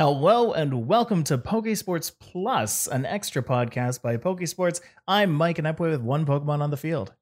Hello and welcome to Pokesports Plus, an extra podcast by Pokesports. I'm Mike and I play with one Pokemon on the field.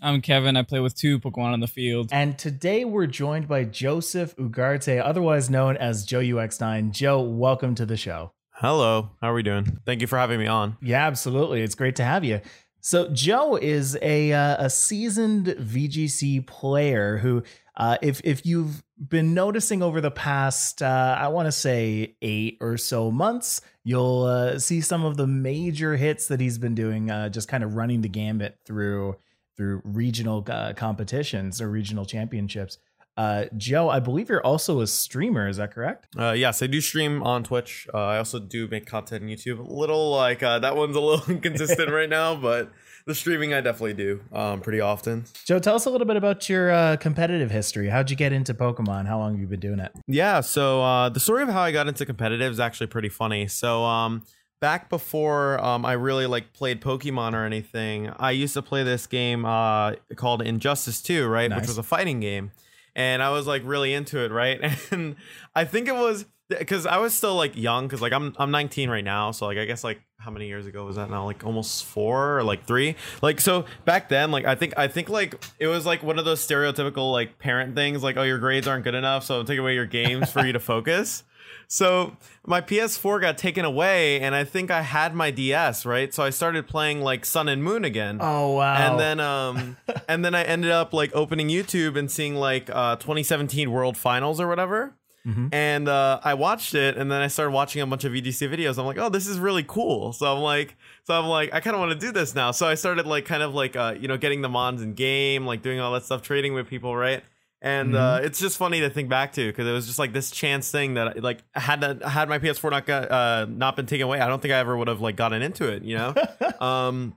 I'm Kevin. I play with two Pokemon on the field. And today we're joined by Joseph Ugarte, otherwise known as Joe UX9. Joe, welcome to the show. Hello, how are we doing? Thank you for having me on. Yeah, absolutely. It's great to have you. So Joe is a uh, a seasoned VGC player who, uh, if if you've been noticing over the past, uh, I want to say eight or so months, you'll uh, see some of the major hits that he's been doing, uh, just kind of running the gambit through through regional uh, competitions or regional championships. Uh, Joe, I believe you're also a streamer. Is that correct? Uh, yes, I do stream on Twitch. Uh, I also do make content on YouTube. A little like uh, that one's a little inconsistent right now, but the streaming I definitely do um, pretty often. Joe, tell us a little bit about your uh, competitive history. How'd you get into Pokemon? How long have you been doing it? Yeah, so uh, the story of how I got into competitive is actually pretty funny. So um, back before um, I really like played Pokemon or anything, I used to play this game uh, called Injustice 2, right, Nice. which was a fighting game. And I was like really into it, right? And I think it was because I was still like young, because like I'm I'm 19 right now, so like I guess like how many years ago was that now? Like almost four or like three. Like so back then, like I think I think like it was like one of those stereotypical like parent things, like oh your grades aren't good enough, so take away your games for you to focus. So my PS4 got taken away, and I think I had my DS right. So I started playing like Sun and Moon again. Oh wow! And then um and then I ended up like opening YouTube and seeing like uh 2017 World Finals or whatever. Mhm. And uh, I watched it, and then I started watching a bunch of VGC videos. I'm like, oh, this is really cool. So I'm like, so I'm like, I kind of want to do this now. So I started like kind of like uh, you know getting the mons in game, like doing all that stuff, trading with people, right? And uh, it's just funny to think back to because it was just like this chance thing that like had that had my PS4 not got uh, not been taken away, I don't think I ever would have like gotten into it, you know. um,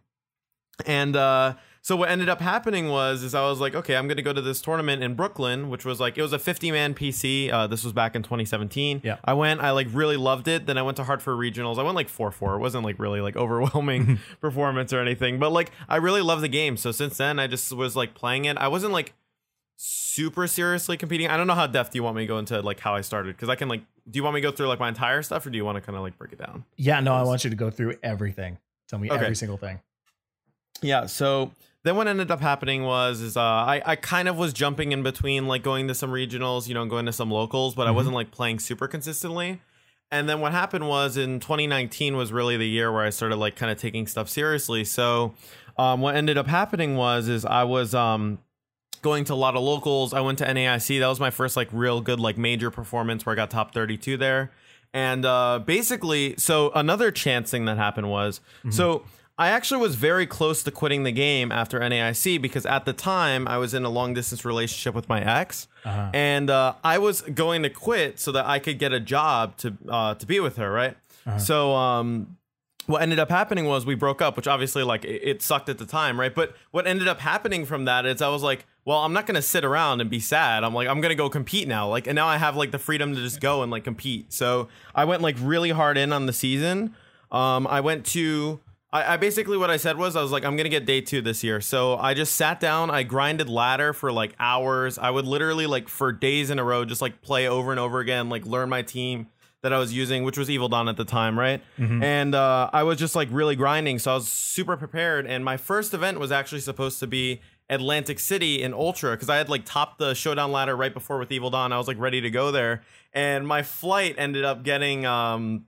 and uh, so what ended up happening was is I was like, okay, I'm gonna go to this tournament in Brooklyn, which was like it was a 50 man PC. Uh, this was back in 2017. Yeah. I went, I like really loved it. Then I went to Hartford Regionals. I went like four four. It wasn't like really like overwhelming performance or anything, but like I really love the game. So since then, I just was like playing it. I wasn't like super seriously competing. I don't know how depth do you want me to go into like how I started because I can like. Do you want me to go through like my entire stuff or do you want to kind of like break it down? yeah, no, I want you to go through everything. Tell me Okay. every single thing. Yeah. So then what ended up happening was is uh, I I kind of was jumping in between like going to some regionals, you know, going to some locals, but I Mhm. wasn't like playing super consistently. And then what happened was in 2019 was really the year where I started like kind of taking stuff seriously. So um, what ended up happening was is I was um going to a lot of locals. I went to NAIC. That was my first like real good like major performance where I got top 32 there. And uh basically, so another chance thing that happened was so I actually was very close to quitting the game after NAIC because at the time I was in a long distance relationship with my ex, Uh-huh. and uh, I was going to quit so that I could get a job to uh, to be with her, right? So um, what ended up happening was we broke up, which obviously like it, it sucked at the time, right? But what ended up happening from that is I was like, well, I'm not gonna sit around and be sad. I'm like, I'm gonna go compete now. Like, and now I have like the freedom to just go and like compete. So I went like really hard in on the season. Um, I went to. I, I basically what I said was I was like I'm gonna get day two this year. So I just sat down. I grinded ladder for like hours. I would literally like for days in a row just like play over and over again, like learn my team that I was using, which was Evil Dawn at the time, right? And uh, I was just like really grinding, so I was super prepared. And my first event was actually supposed to be Atlantic City in Ultra because I had like topped the Showdown ladder right before with Evil Dawn. I was like ready to go there, and my flight ended up getting um,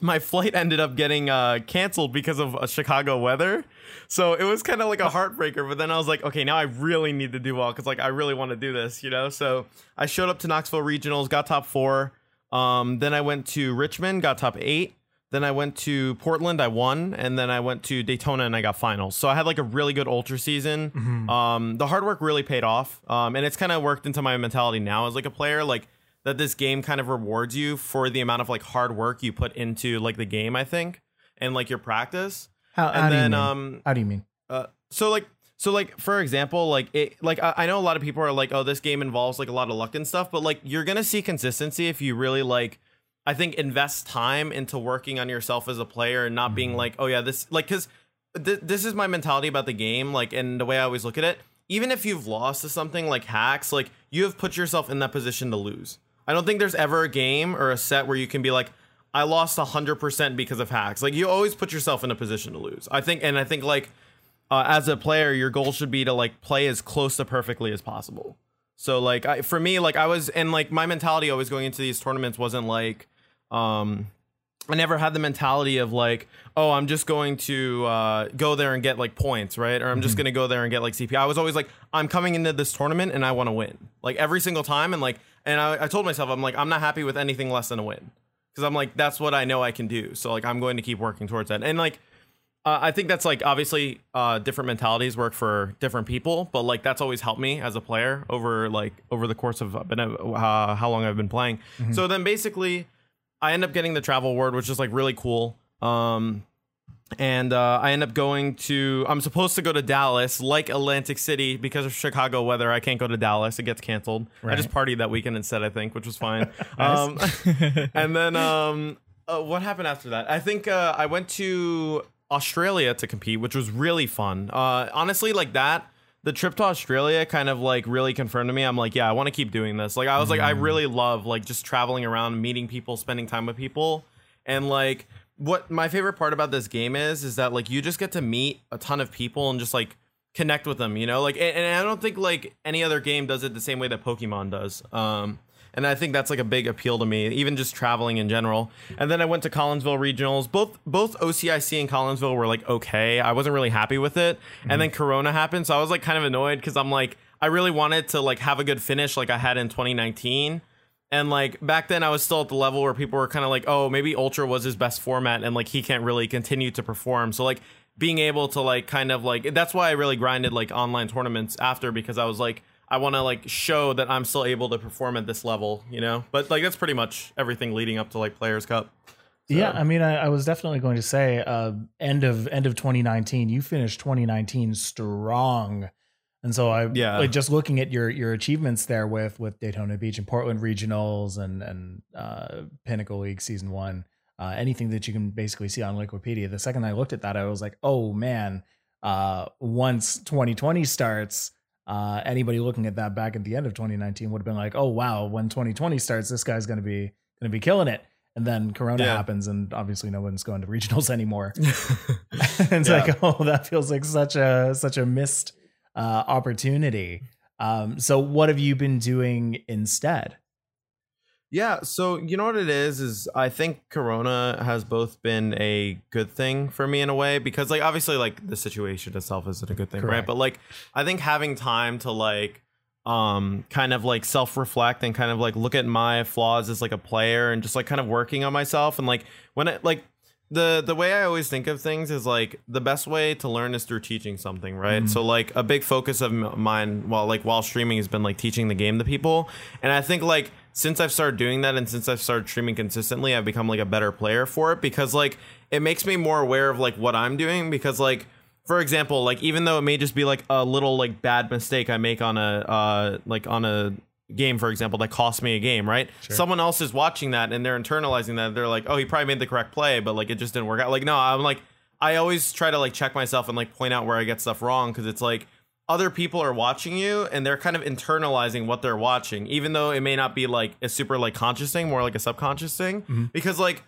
my flight ended up getting uh, canceled because of uh, Chicago weather. So it was kind of like a heartbreaker. But then I was like, okay, now I really need to do well because like I really want to do this, you know. So I showed up to Knoxville Regionals, got top four. Um, then I went to Richmond, got top eight. Then I went to Portland, I won, and then I went to Daytona and I got finals. So I had like a really good ultra season. Um, the hard work really paid off, um, and it's kind of worked into my mentality now as like a player, like that this game kind of rewards you for the amount of like hard work you put into like the game. I think, and like your practice. How, And how do you then mean? um, how do you mean? uh, so like so like for example like it like I, I know a lot of people are like oh this game involves like a lot of luck and stuff but like you're gonna see consistency if you really like i think invest time into working on yourself as a player and not being like oh yeah this like because th- this is my mentality about the game like and the way i always look at it even if you've lost to something like hacks like you have put yourself in that position to lose i don't think there's ever a game or a set where you can be like I lost 100% because of hacks. Like you always put yourself in a position to lose. I think and I think like uh, as a player your goal should be to like play as close to perfectly as possible. So like I, for me like I was and like my mentality always going into these tournaments wasn't like um I never had the mentality of like, oh, I'm just going to uh, go there and get like points, right? Or I'm just going to go there and get like CP. I was always like, I'm coming into this tournament and I want to win, like every single time. And like, and I, I told myself, I'm like, I'm not happy with anything less than a win, because I'm like, that's what I know I can do. So like, I'm going to keep working towards that. And like, uh, I think that's like obviously uh, different mentalities work for different people, but like that's always helped me as a player over like over the course of been, uh, how long I've been playing. So then basically I end up getting the travel award, which is like really cool. Um, and uh, I end up going to. I'm supposed to go to Dallas, like Atlantic City, because of Chicago weather. I can't go to Dallas; it gets canceled. I just partied that weekend instead, I think, which was fine. um, and then um, uh, what happened after that? I think uh, I went to Australia to compete, which was really fun. Uh, honestly, like that the trip to Australia kind of like really confirmed to me. I'm like, yeah, I want to keep doing this. Like, I was like, I really love like just traveling around, meeting people, spending time with people, and like what my favorite part about this game is is that like you just get to meet a ton of people and just like connect with them. You know, like and, and I don't think like any other game does it the same way that Pokemon does. Um, and I think that's like a big appeal to me, even just traveling in general. And then I went to Collinsville regionals. Both both OCIC and Collinsville were like okay. I wasn't really happy with it. Mm-hmm. And then Corona happened, so I was like kind of annoyed because I'm like I really wanted to like have a good finish like I had in 2019. And like back then, I was still at the level where people were kind of like, oh, maybe Ultra was his best format, and like he can't really continue to perform. So like being able to like kind of like that's why I really grinded like online tournaments after because I was like I want to like show that I'm still able to perform at this level, you know. But like that's pretty much everything leading up to like Players Cup. So. Yeah, I mean, I, I, was definitely going to say, uh, end of end of 2019, you finished 2019 strong, and so I yeah, like just looking at your your achievements there with with Daytona Beach and Portland regionals and and uh, Pinnacle League season one, uh, anything that you can basically see on Wikipedia. The second I looked at that, I was like, oh man, uh, once 2020 starts uh, anybody looking at that back at the end of 2019 would have been like, "Oh wow, when 2020 starts, this guy's going to be to be killing it." And then Corona yeah. happens, and obviously no one's going to regionals anymore. it's yeah. like, oh, that feels like such a such a missed uh, opportunity. Um, so, what have you been doing instead? Yeah, so you know what it is is I think Corona has both been a good thing for me in a way because like obviously like the situation itself isn't a good thing, Correct. right? But like I think having time to like um kind of like self-reflect and kind of like look at my flaws as like a player and just like kind of working on myself and like when it like the the way I always think of things is like the best way to learn is through teaching something, right? Mm-hmm. So like a big focus of mine while like while streaming has been like teaching the game to people, and I think like since I've started doing that and since I've started streaming consistently, I've become like a better player for it because like it makes me more aware of like what I'm doing because like for example, like even though it may just be like a little like bad mistake I make on a uh like on a game for example that cost me a game, right? Sure. Someone else is watching that and they're internalizing that. They're like, "Oh, he probably made the correct play, but like it just didn't work out." Like no, I'm like I always try to like check myself and like point out where I get stuff wrong because it's like other people are watching you and they're kind of internalizing what they're watching, even though it may not be like a super like conscious thing, more like a subconscious thing. Mm-hmm. Because like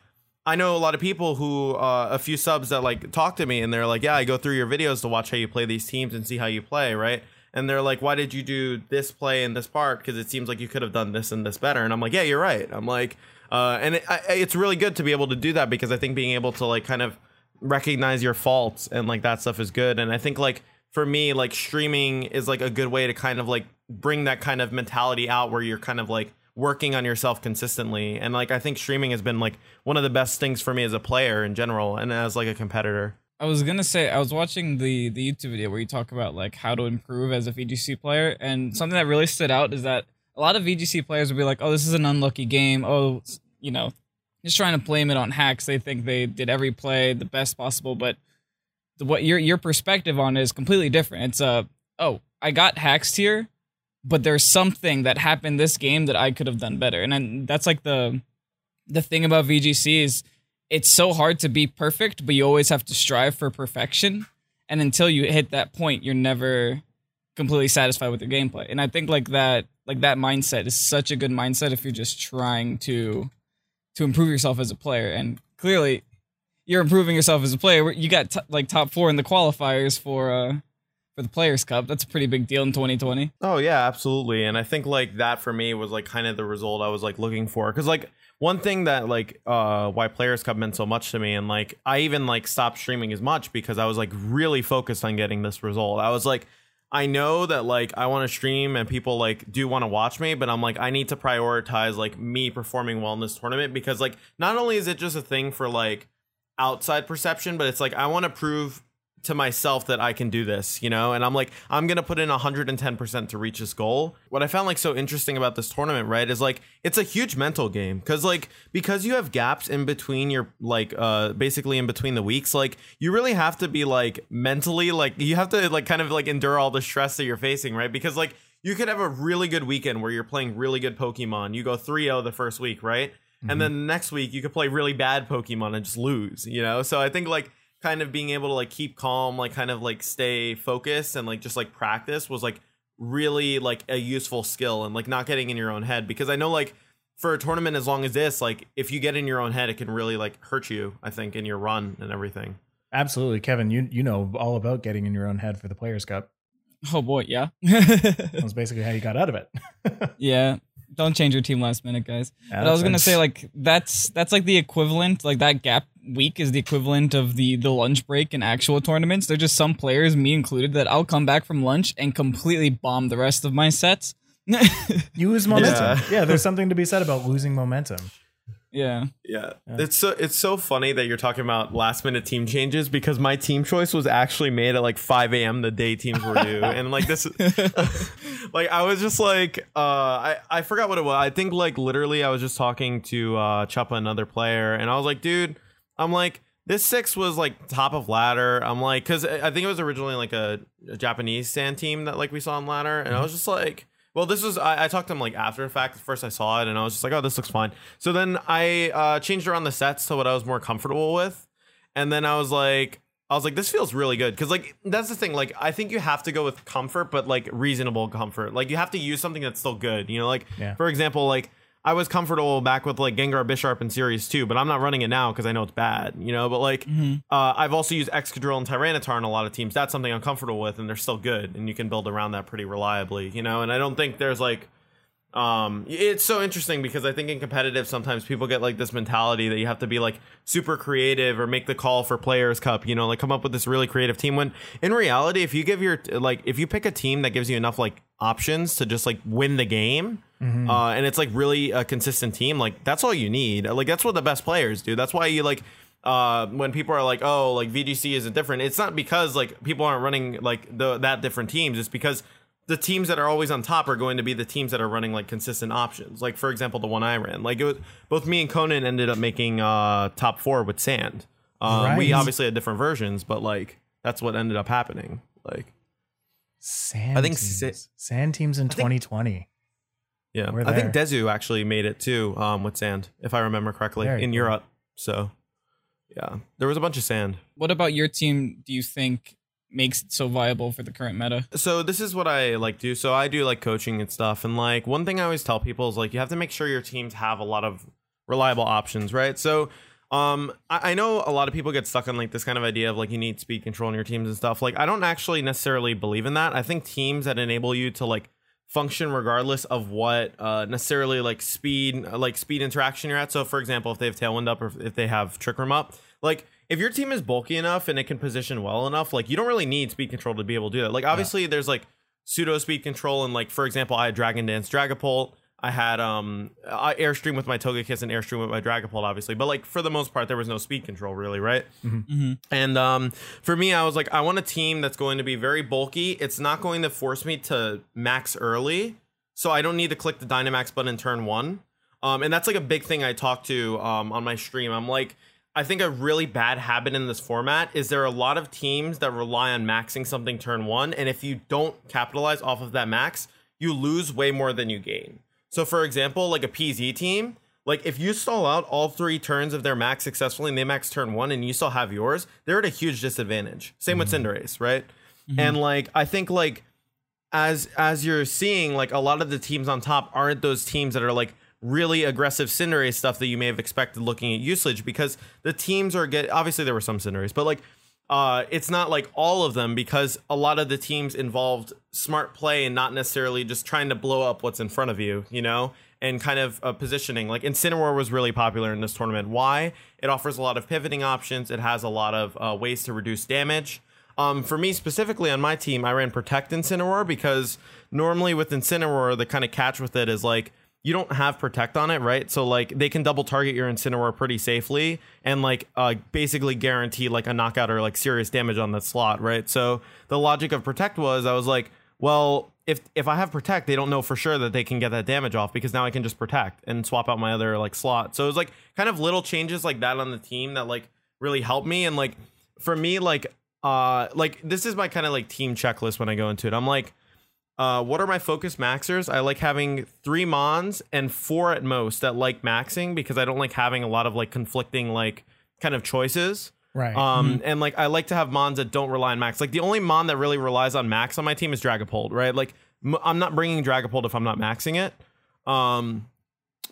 I know a lot of people who uh, a few subs that like talk to me and they're like, yeah, I go through your videos to watch how you play these teams and see how you play, right? And they're like, why did you do this play in this part? Because it seems like you could have done this and this better. And I'm like, yeah, you're right. I'm like, uh, and it, I, it's really good to be able to do that because I think being able to like kind of recognize your faults and like that stuff is good. And I think like for me, like streaming is like a good way to kind of like bring that kind of mentality out where you're kind of like working on yourself consistently. And like I think streaming has been like one of the best things for me as a player in general and as like a competitor. I was gonna say I was watching the the YouTube video where you talk about like how to improve as a VGC player, and something that really stood out is that a lot of VGC players would be like, "Oh, this is an unlucky game. Oh, you know, just trying to blame it on hacks. They think they did every play the best possible, but what your your perspective on it is completely different. It's a uh, oh, I got hacks here, but there's something that happened this game that I could have done better. And then that's like the the thing about VGC is it's so hard to be perfect, but you always have to strive for perfection. And until you hit that point, you're never completely satisfied with your gameplay. And I think like that like that mindset is such a good mindset if you're just trying to to improve yourself as a player. And clearly, you're improving yourself as a player. You got t- like top four in the qualifiers for uh for the Players Cup. That's a pretty big deal in 2020. Oh yeah, absolutely. And I think like that for me was like kind of the result I was like looking for cuz like one thing that like uh why Players Cup meant so much to me and like I even like stopped streaming as much because I was like really focused on getting this result. I was like I know that like I want to stream and people like do want to watch me, but I'm like I need to prioritize like me performing well in this tournament because like not only is it just a thing for like outside perception, but it's like I want to prove to myself that I can do this, you know? And I'm like, I'm going to put in 110% to reach this goal. What I found like so interesting about this tournament, right, is like it's a huge mental game cuz like because you have gaps in between your like uh basically in between the weeks, like you really have to be like mentally like you have to like kind of like endure all the stress that you're facing, right? Because like you could have a really good weekend where you're playing really good Pokemon. You go 3-0 the first week, right? Mm-hmm. And then the next week you could play really bad Pokemon and just lose, you know? So I think like kind of being able to like keep calm, like kind of like stay focused and like just like practice was like really like a useful skill and like not getting in your own head because I know like for a tournament as long as this, like if you get in your own head, it can really like hurt you. I think in your run and everything. Absolutely, Kevin. You you know all about getting in your own head for the Players Cup. Oh boy, yeah. that was basically how you got out of it. yeah, don't change your team last minute, guys. Yeah, but I was gonna say like that's that's like the equivalent, like that gap week is the equivalent of the the lunch break in actual tournaments. There's just some players, me included, that I'll come back from lunch and completely bomb the rest of my sets. you lose momentum. Yeah. yeah, there's something to be said about losing momentum. Yeah. yeah. Yeah. It's so it's so funny that you're talking about last minute team changes because my team choice was actually made at like 5 a.m. the day teams were due. and like this like I was just like uh I, I forgot what it was. I think like literally I was just talking to uh Chuppa, another player, and I was like, dude, I'm like, this six was like top of ladder. I'm like, because I think it was originally like a, a, Japanese sand team that like we saw on ladder, and I mm-hmm. was just like, well, this was I, I, talked to him like after the fact. First, I saw it, and I was just like, oh, this looks fine. So then I uh, changed around the sets to what I was more comfortable with, and then I was like. I was like, this feels really good because, like, that's the thing. Like, I think you have to go with comfort, but like reasonable comfort. Like, you have to use something that's still good. You know, like yeah. for example, like I was comfortable back with like Gengar Bisharp in Series 2, but I'm not running it now because I know it's bad, you know? But like, mm-hmm. uh, I've also used Excadrill and Tyranitar in a lot of teams. That's something I'm comfortable with, and they're still good, and you can build around that pretty reliably, you know? And I don't think there's like, um, it's so interesting because I think in competitive, sometimes people get like this mentality that you have to be like super creative or make the call for Players Cup, you know, like come up with this really creative team. When in reality, if you give your, like, if you pick a team that gives you enough like options to just like win the game, Mm-hmm. Uh, and it's like really a consistent team. Like that's all you need. Like that's what the best players do. That's why you like uh, when people are like, oh, like VGC isn't different. It's not because like people aren't running like the that different teams. It's because the teams that are always on top are going to be the teams that are running like consistent options. Like for example, the one I ran. Like it was both me and Conan ended up making uh, top four with Sand. Um, right. We obviously had different versions, but like that's what ended up happening. Like Sand. I think teams. Sand teams in 2020. Yeah, I think Dezu actually made it too um, with sand, if I remember correctly, Very in cool. Europe. So, yeah, there was a bunch of sand. What about your team? Do you think makes it so viable for the current meta? So this is what I like do. So I do like coaching and stuff, and like one thing I always tell people is like you have to make sure your teams have a lot of reliable options, right? So um, I, I, know a lot of people get stuck on like this kind of idea of like you need speed control in your teams and stuff. Like I don't actually necessarily believe in that. I think teams that enable you to like function regardless of what uh, necessarily like speed like speed interaction you're at. So for example, if they have Tailwind up or if they have Trick Room up, like if your team is bulky enough and it can position well enough, like you don't really need speed control to be able to do that. Like obviously yeah. there's like pseudo speed control and like for example, I had Dragon Dance Dragapult. I had um I airstream with my Togekiss and airstream with my Dragapult, obviously, but like for the most part, there was no speed control really, right? Mm-hmm. Mm-hmm. And um for me, I was like, I want a team that's going to be very bulky. It's not going to force me to max early, so I don't need to click the Dynamax button in turn one. Um, and that's like a big thing I talk to um on my stream. I'm like. I think a really bad habit in this format is there are a lot of teams that rely on maxing something turn one, and if you don't capitalize off of that max, you lose way more than you gain. So for example, like a PZ team, like if you stall out all three turns of their max successfully and they max turn one and you still have yours, they're at a huge disadvantage. Same mm-hmm. with Cinderace, right? Mm-hmm. And like I think like as as you're seeing, like a lot of the teams on top aren't those teams that are like really aggressive Cinderace stuff that you may have expected looking at usage because the teams are get obviously there were some Cinderace, but like uh, it's not like all of them because a lot of the teams involved smart play and not necessarily just trying to blow up what's in front of you, you know, and kind of uh, positioning. Like Incineroar was really popular in this tournament. Why? It offers a lot of pivoting options. It has a lot of uh, ways to reduce damage. Um, for me specifically on my team, I ran Protect Incineroar because normally with Incineroar, the kind of catch with it is like you don't have protect on it, right? So like they can double target your Incineroar pretty safely and like uh, basically guarantee like a knockout or like serious damage on the slot, right? So the logic of protect was I was like, well, if if I have protect, they don't know for sure that they can get that damage off because now I can just protect and swap out my other like slot. So it was like kind of little changes like that on the team that like really helped me and like for me like uh like this is my kind of like team checklist when I go into it. I'm like uh, what are my focus maxers? I like having three mons and four at most that like maxing because I don't like having a lot of like conflicting like kind of choices. Right. Um, mm-hmm. and like I like to have mons that don't rely on max. Like the only mon that really relies on max on my team is Dragapult, right? Like m- I'm not bringing Dragapult if I'm not maxing it. Um,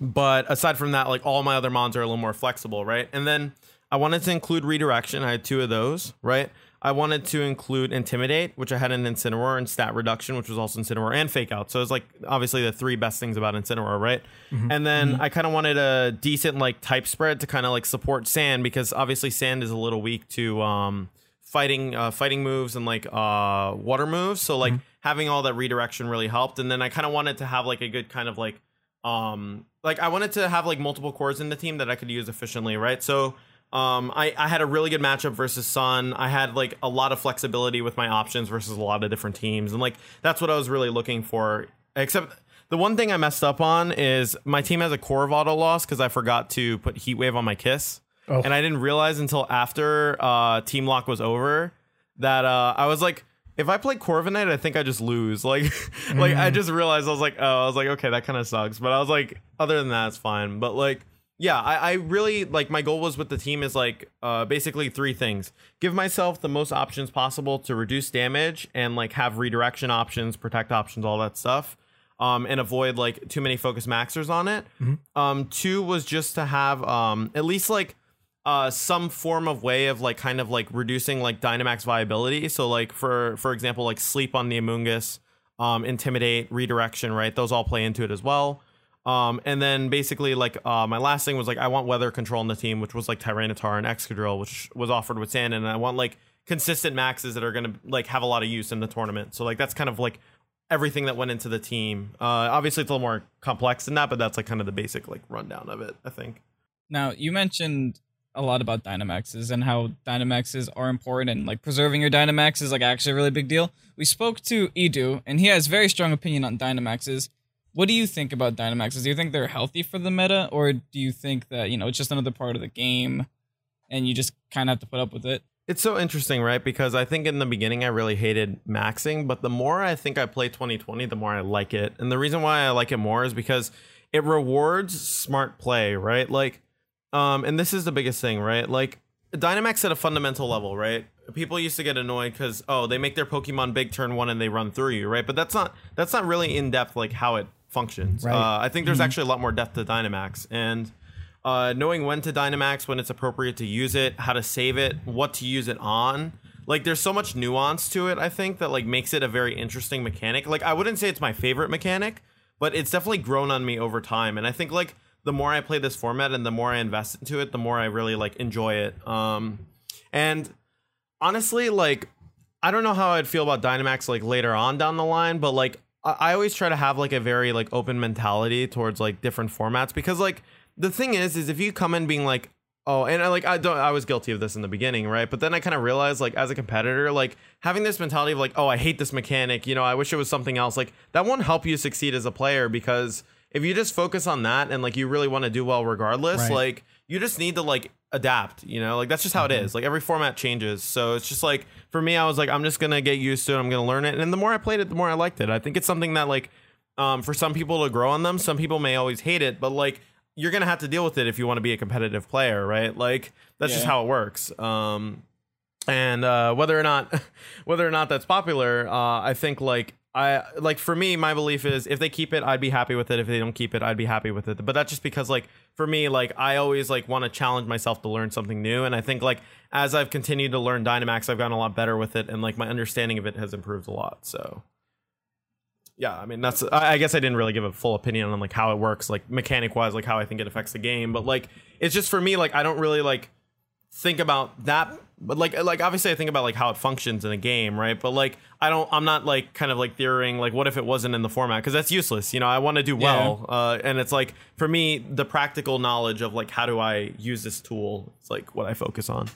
but aside from that, like all my other mons are a little more flexible, right? And then I wanted to include redirection. I had two of those, right? I wanted to include Intimidate, which I had in Incineroar, and Stat Reduction, which was also Incineroar, and Fake Out. So it's like obviously the three best things about Incineroar, right? Mm-hmm. And then mm-hmm. I kind of wanted a decent like type spread to kind of like support Sand because obviously Sand is a little weak to um, fighting uh, fighting moves and like uh, water moves. So like mm-hmm. having all that redirection really helped. And then I kind of wanted to have like a good kind of like um like I wanted to have like multiple cores in the team that I could use efficiently, right? So um, I, I had a really good matchup versus Sun. I had like a lot of flexibility with my options versus a lot of different teams, and like that's what I was really looking for. Except the one thing I messed up on is my team has a core auto loss because I forgot to put Heat Wave on my Kiss, oh. and I didn't realize until after uh, Team Lock was over that uh, I was like, if I play Corviknight, I think I just lose. Like, mm. like I mm. just realized I was like, oh, I was like, okay, that kind of sucks. But I was like, other than that, it's fine. But like yeah, I, I, really like my goal was with the team is like uh, basically three things: give myself the most options possible to reduce damage and like have redirection options, protect options, all that stuff, um, and avoid like too many focus maxers on it. Mm-hmm. Um, two was just to have um, at least like uh, some form of way of like kind of like reducing like Dynamax viability. So like for for example, like sleep on the Amoonguss, um, intimidate, redirection, right? Those all play into it as well. Um, and then basically like uh, my last thing was like I want weather control in the team, which was like Tyranitar and Excadrill, which was offered with Sand, and I want like consistent maxes that are gonna like have a lot of use in the tournament. So like that's kind of like everything that went into the team. Uh, obviously it's a little more complex than that, but that's like kind of the basic like rundown of it. I think. Now you mentioned a lot about Dynamaxes and how Dynamaxes are important and like preserving your Dynamax is like actually a really big deal. We spoke to Edu and he has very strong opinion on Dynamaxes what do you think about Dynamaxes? Do you think they're healthy for the meta, or do you think that you know it's just another part of the game, and you just kind of have to put up with it? It's so interesting, right? Because I think in the beginning I really hated maxing, but the more I think I play 2020, the more I like it. And the reason why I like it more is because it rewards smart play, right? Like, um, and this is the biggest thing, right? Like Dynamax at a fundamental level, right? People used to get annoyed because oh, they make their Pokemon big turn one and they run through you, right? But that's not that's not really in depth like how it functions. Right. Uh, I think there's mm-hmm. actually a lot more depth to Dynamax, and uh, knowing when to Dynamax, when it's appropriate to use it, how to save it, what to use it on. Like there's so much nuance to it. I think that like makes it a very interesting mechanic. Like I wouldn't say it's my favorite mechanic, but it's definitely grown on me over time. And I think like the more I play this format and the more I invest into it, the more I really like enjoy it. Um, and honestly, like I don't know how I'd feel about Dynamax like later on down the line, but like I always try to have like a very like open mentality towards like different formats because like the thing is is if you come in being like oh and I like I don't I was guilty of this in the beginning right but then I kind of realized like as a competitor like having this mentality of like oh I hate this mechanic you know I wish it was something else like that won't help you succeed as a player because if you just focus on that and like you really want to do well regardless right. like you just need to like adapt you know like that's just how mm-hmm. it is like every format changes so it's just like for me i was like i'm just gonna get used to it. I'm gonna learn it. And the more i played it the more i liked it. I think it's something that like um, for some people to grow on them some people may always hate it but like you're gonna have to deal with it if you want to be a competitive player right? Like that's yeah. just how it works. Um, and uh, whether or not whether or not that's popular uh, i think like I like for me, my belief is if they keep it, I'd be happy with it. If they don't keep it, I'd be happy with it. But that's just because like for me, like I always like want to challenge myself to learn something new. And I think like as I've continued to learn Dynamax, I've gotten a lot better with it and like my understanding of it has improved a lot. So yeah, I mean that's I guess I didn't really give a full opinion on like how it works, like mechanic wise, like how I think it affects the game. But like it's just for me, like I don't really like think about that but like like obviously I think about like how it functions in a game, right? But like I don't I'm not like kind of like theorying like what if it wasn't in the format because that's useless. You know, I want to do well, uh, and it's like for me the practical knowledge of like how do I use this tool is like what I focus on.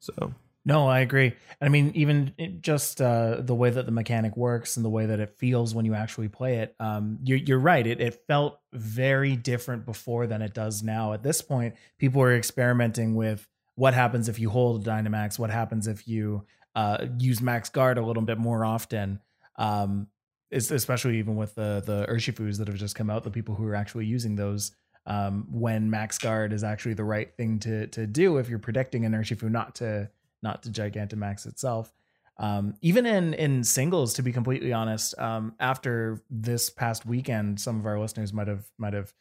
So No, I agree. I mean, even just uh, the way that the mechanic works and the way that it feels when you actually play it, um, you're, you're right. It, it felt very different before than it does now. At this point, people are experimenting with what happens if you hold a Dynamax, what happens if you uh, use Max Guard a little bit more often. Um, especially even with the the Urshifus that have just come out, the people who are actually using those um, when Max Guard is actually the right thing to to do if you're predicting an Urshifu not to not to Gigantamax itself. Um, even in in singles, to be completely honest, um, after this past weekend, some of our listeners might have might have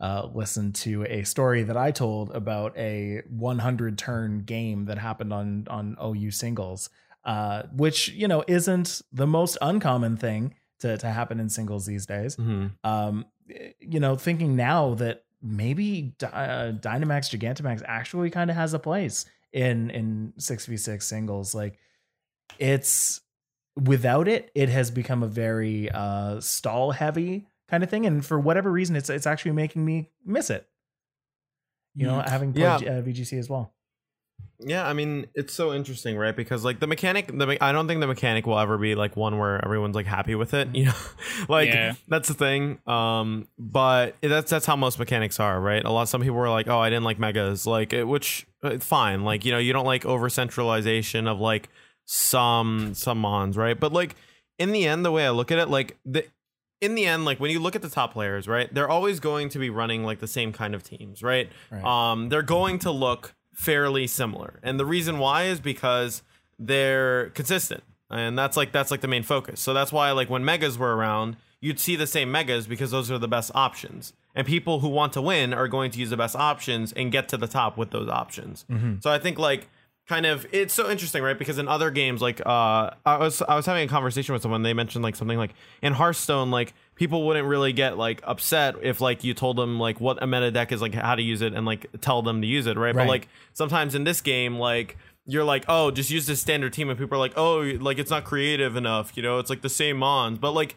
uh, listened to a story that I told about a 100 turn game that happened on on OU singles, uh, which you know isn't the most uncommon thing to to happen in singles these days mhm. um, you know, thinking now that maybe uh, Dynamax Gigantamax actually kind of has a place in in six v six singles. Like it's without it, it has become a very uh, stall heavy kind of thing, and for whatever reason, it's it's actually making me miss it. You know, having played Yeah. uh, VGC as well. Yeah, I mean it's so interesting, right? Because like the mechanic, the me- I don't think the mechanic will ever be like one where everyone's like happy with it. You know, like Yeah. that's the thing. Um, but that's that's how most mechanics are, right? A lot some people were like, oh, I didn't like megas, like it, which uh, it's fine. Like you know, you don't like over centralization of like some some mons, right? But like in the end, the way I look at it, like the in the end, like when you look at the top players, right, they're always going to be running like the same kind of teams, right? Right. Um, they're going to look fairly similar, and the reason why is because they're consistent, and that's like that's like the main focus. So that's why like when megas were around, you'd see the same megas because those are the best options, and people who want to win are going to use the best options and get to the top with those options. So I think like kind of it's so interesting right? Because in other games like uh i was i was having a conversation with someone they mentioned like something like in hearthstone like people wouldn't really get like upset if like you told them like what a meta deck is like how to use it and like tell them to use it right, Right. but like sometimes in this game like you're like oh just use this standard team and people are like oh like it's not creative enough you know? It's like the same mons. But like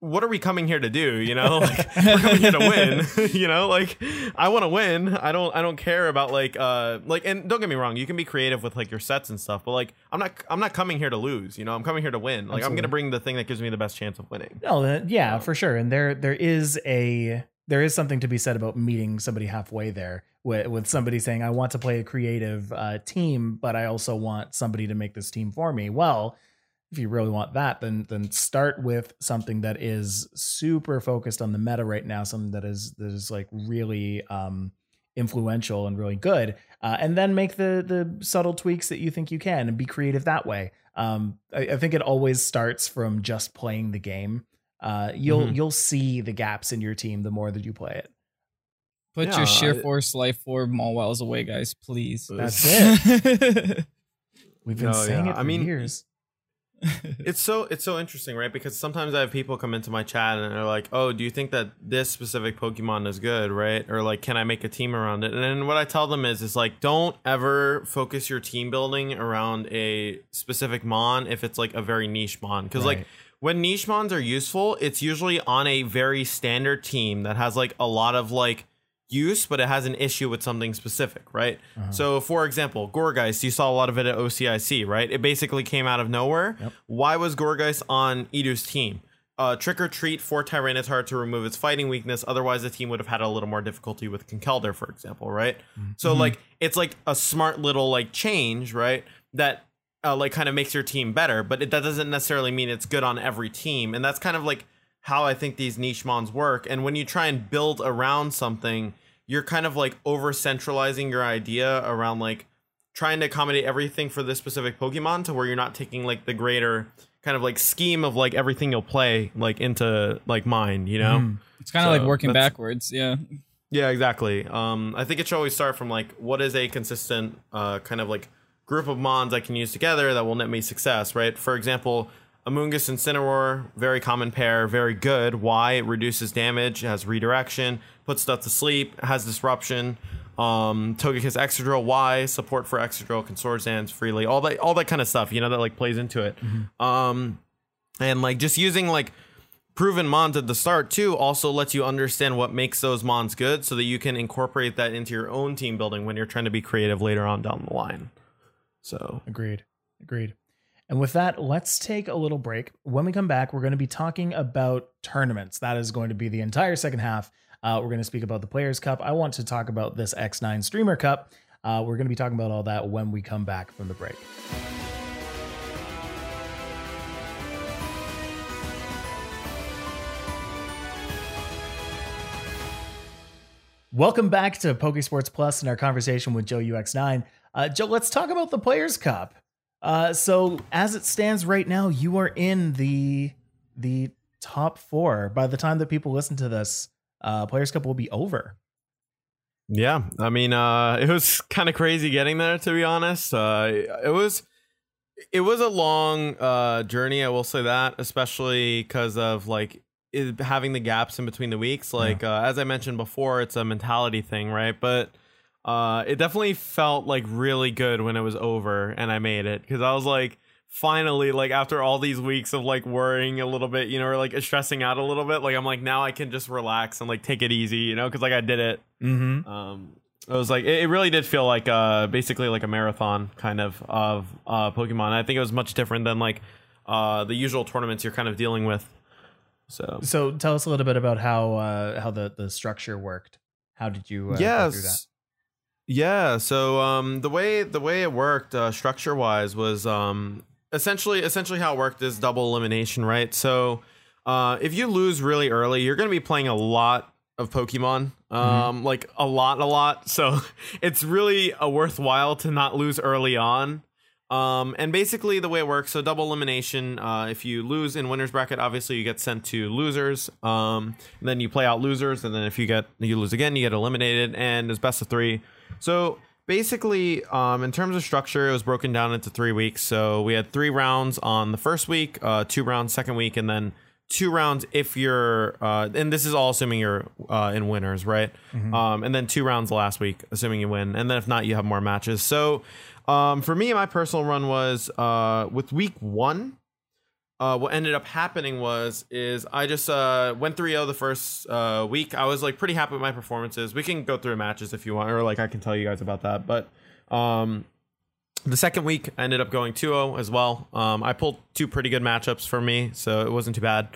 what are we coming here to do? You know like we're coming here to win. You know like i want to win. I don't i don't care about like uh like and don't get me wrong you can be creative with like your sets and stuff but like i'm not i'm not coming here to lose you know? I'm coming here to win. Like i'm gonna bring the thing that gives me the best chance of winning. No, uh, yeah, for sure. And there there is a there is something to be said about meeting somebody halfway there with with somebody saying I want to play a creative uh, team, but I also want somebody to make this team for me. Well, if you really want that, then then start with something that is super focused on the meta right now, something that is that is like really um influential and really good uh, and then make the the subtle tweaks that you think you can and be creative that way um, I, I think it always starts from just playing the game uh, you'll Mhm. you'll see the gaps in your team the more that you play it Put Yeah, your sheer I- force life form all wells away, guys, please. That's it. we've been No, saying yeah. it for I mean, years it's so it's so interesting right? Because sometimes i have people come into my chat and they're like oh do you think that this specific pokemon is good? Right? Or like can i make a team around it? And then what i tell them is is like don't ever focus your team building around a specific mon if it's like a very niche mon. Because Right. like when niche mons are useful it's usually on a very standard team that has like a lot of like use, but it has an issue with something specific, right? Uh-huh. So, for example, Gourgeist, you saw a lot of it at OCIC, right? It basically came out of nowhere. Yep. Why was Gourgeist on Edu's team? Uh, trick or treat for Tyranitar to remove its fighting weakness. Otherwise, the team would have had a little more difficulty with Conkeldurr, for example, right? So, like, it's like a smart little like change, right? That uh, like kind of makes your team better, but it, that doesn't necessarily mean it's good on every team. And that's kind of like how I think these niche mons work. And when you try and build around something, you're kind of like over centralizing your idea around like trying to accommodate everything for this specific Pokemon to where you're not taking like the greater kind of like scheme of like everything you'll play like into like mind, you know? Mhm. It's kind of So like working backwards. Yeah. Yeah, exactly. Um, I think it should always start from like what is a consistent uh, kind of like group of mons I can use together that will net me success, right? For example, Amoonguss and Incineroar, very common pair, very good. Why? It reduces damage, has redirection, puts stuff to sleep, has disruption. Um, Togekiss Excadrill, why? Support for Excadrill, can sword dance freely, all that, all that kind of stuff, you know, that like plays into it. Um, and like just using like proven mons at the start too also lets you understand what makes those mons good so that you can incorporate that into your own team building when you're trying to be creative later on down the line so Agreed. Agreed. And with that, let's take a little break. When we come back, we're going to be talking about tournaments. That is going to be the entire second half. Uh, we're going to speak about the Players' Cup. I want to talk about this X9 Streamer Cup. Uh, we're going to be talking about all that when we come back from the break. Welcome back to Pokesports Plus and our conversation with Joe UX9. Uh, Joe, let's talk about the Players Cup. Uh, so as it stands right now, you are in the the top four. By the time that people listen to this, uh, Players Cup will be over. yeah i mean uh it was kind of crazy getting there to be honest uh it was it was a long uh journey i will say that especially because of like it, having the gaps in between the weeks like uh, as i mentioned before it's a mentality thing right but uh it definitely felt like really good when it was over and i made it because i was like finally like after all these weeks of like worrying a little bit you know or like stressing out a little bit like i'm like now i can just relax and like take it easy you know because like i did it Mm-hmm. um it was like it, it really did feel like uh basically like a marathon kind of of uh pokemon i think it was much different than like uh the usual tournaments you're kind of dealing with so So tell us a little bit about how uh, how the the structure worked. How did you uh, go through that? yes yeah so um the way the way it worked uh structure wise was um essentially essentially how it worked is double elimination right? So uh if you lose really early you're going to be playing a lot of pokemon um like a lot a lot. So it's really a worthwhile to not lose early on. Um and basically the way it works so double elimination uh if you lose in winners bracket obviously you get sent to losers um and then you play out losers and then if you get you lose again you get eliminated. And as best of three so basically um in terms of structure it was broken down into three weeks. So we had three rounds on the first week uh two rounds second week and then two rounds if you're uh and this is all assuming you're uh in winners right? Um and then two rounds last week assuming you win. And then if not you have more matches. So um for me my personal run was uh with week one uh, what ended up happening was is I just uh, went 3-0 the first uh, week. I was like pretty happy with my performances. We can go through matches if you want, or like I can tell you guys about that. But um, the second week I ended up going 2-0 as well. Um, I pulled two pretty good matchups for me, so it wasn't too bad.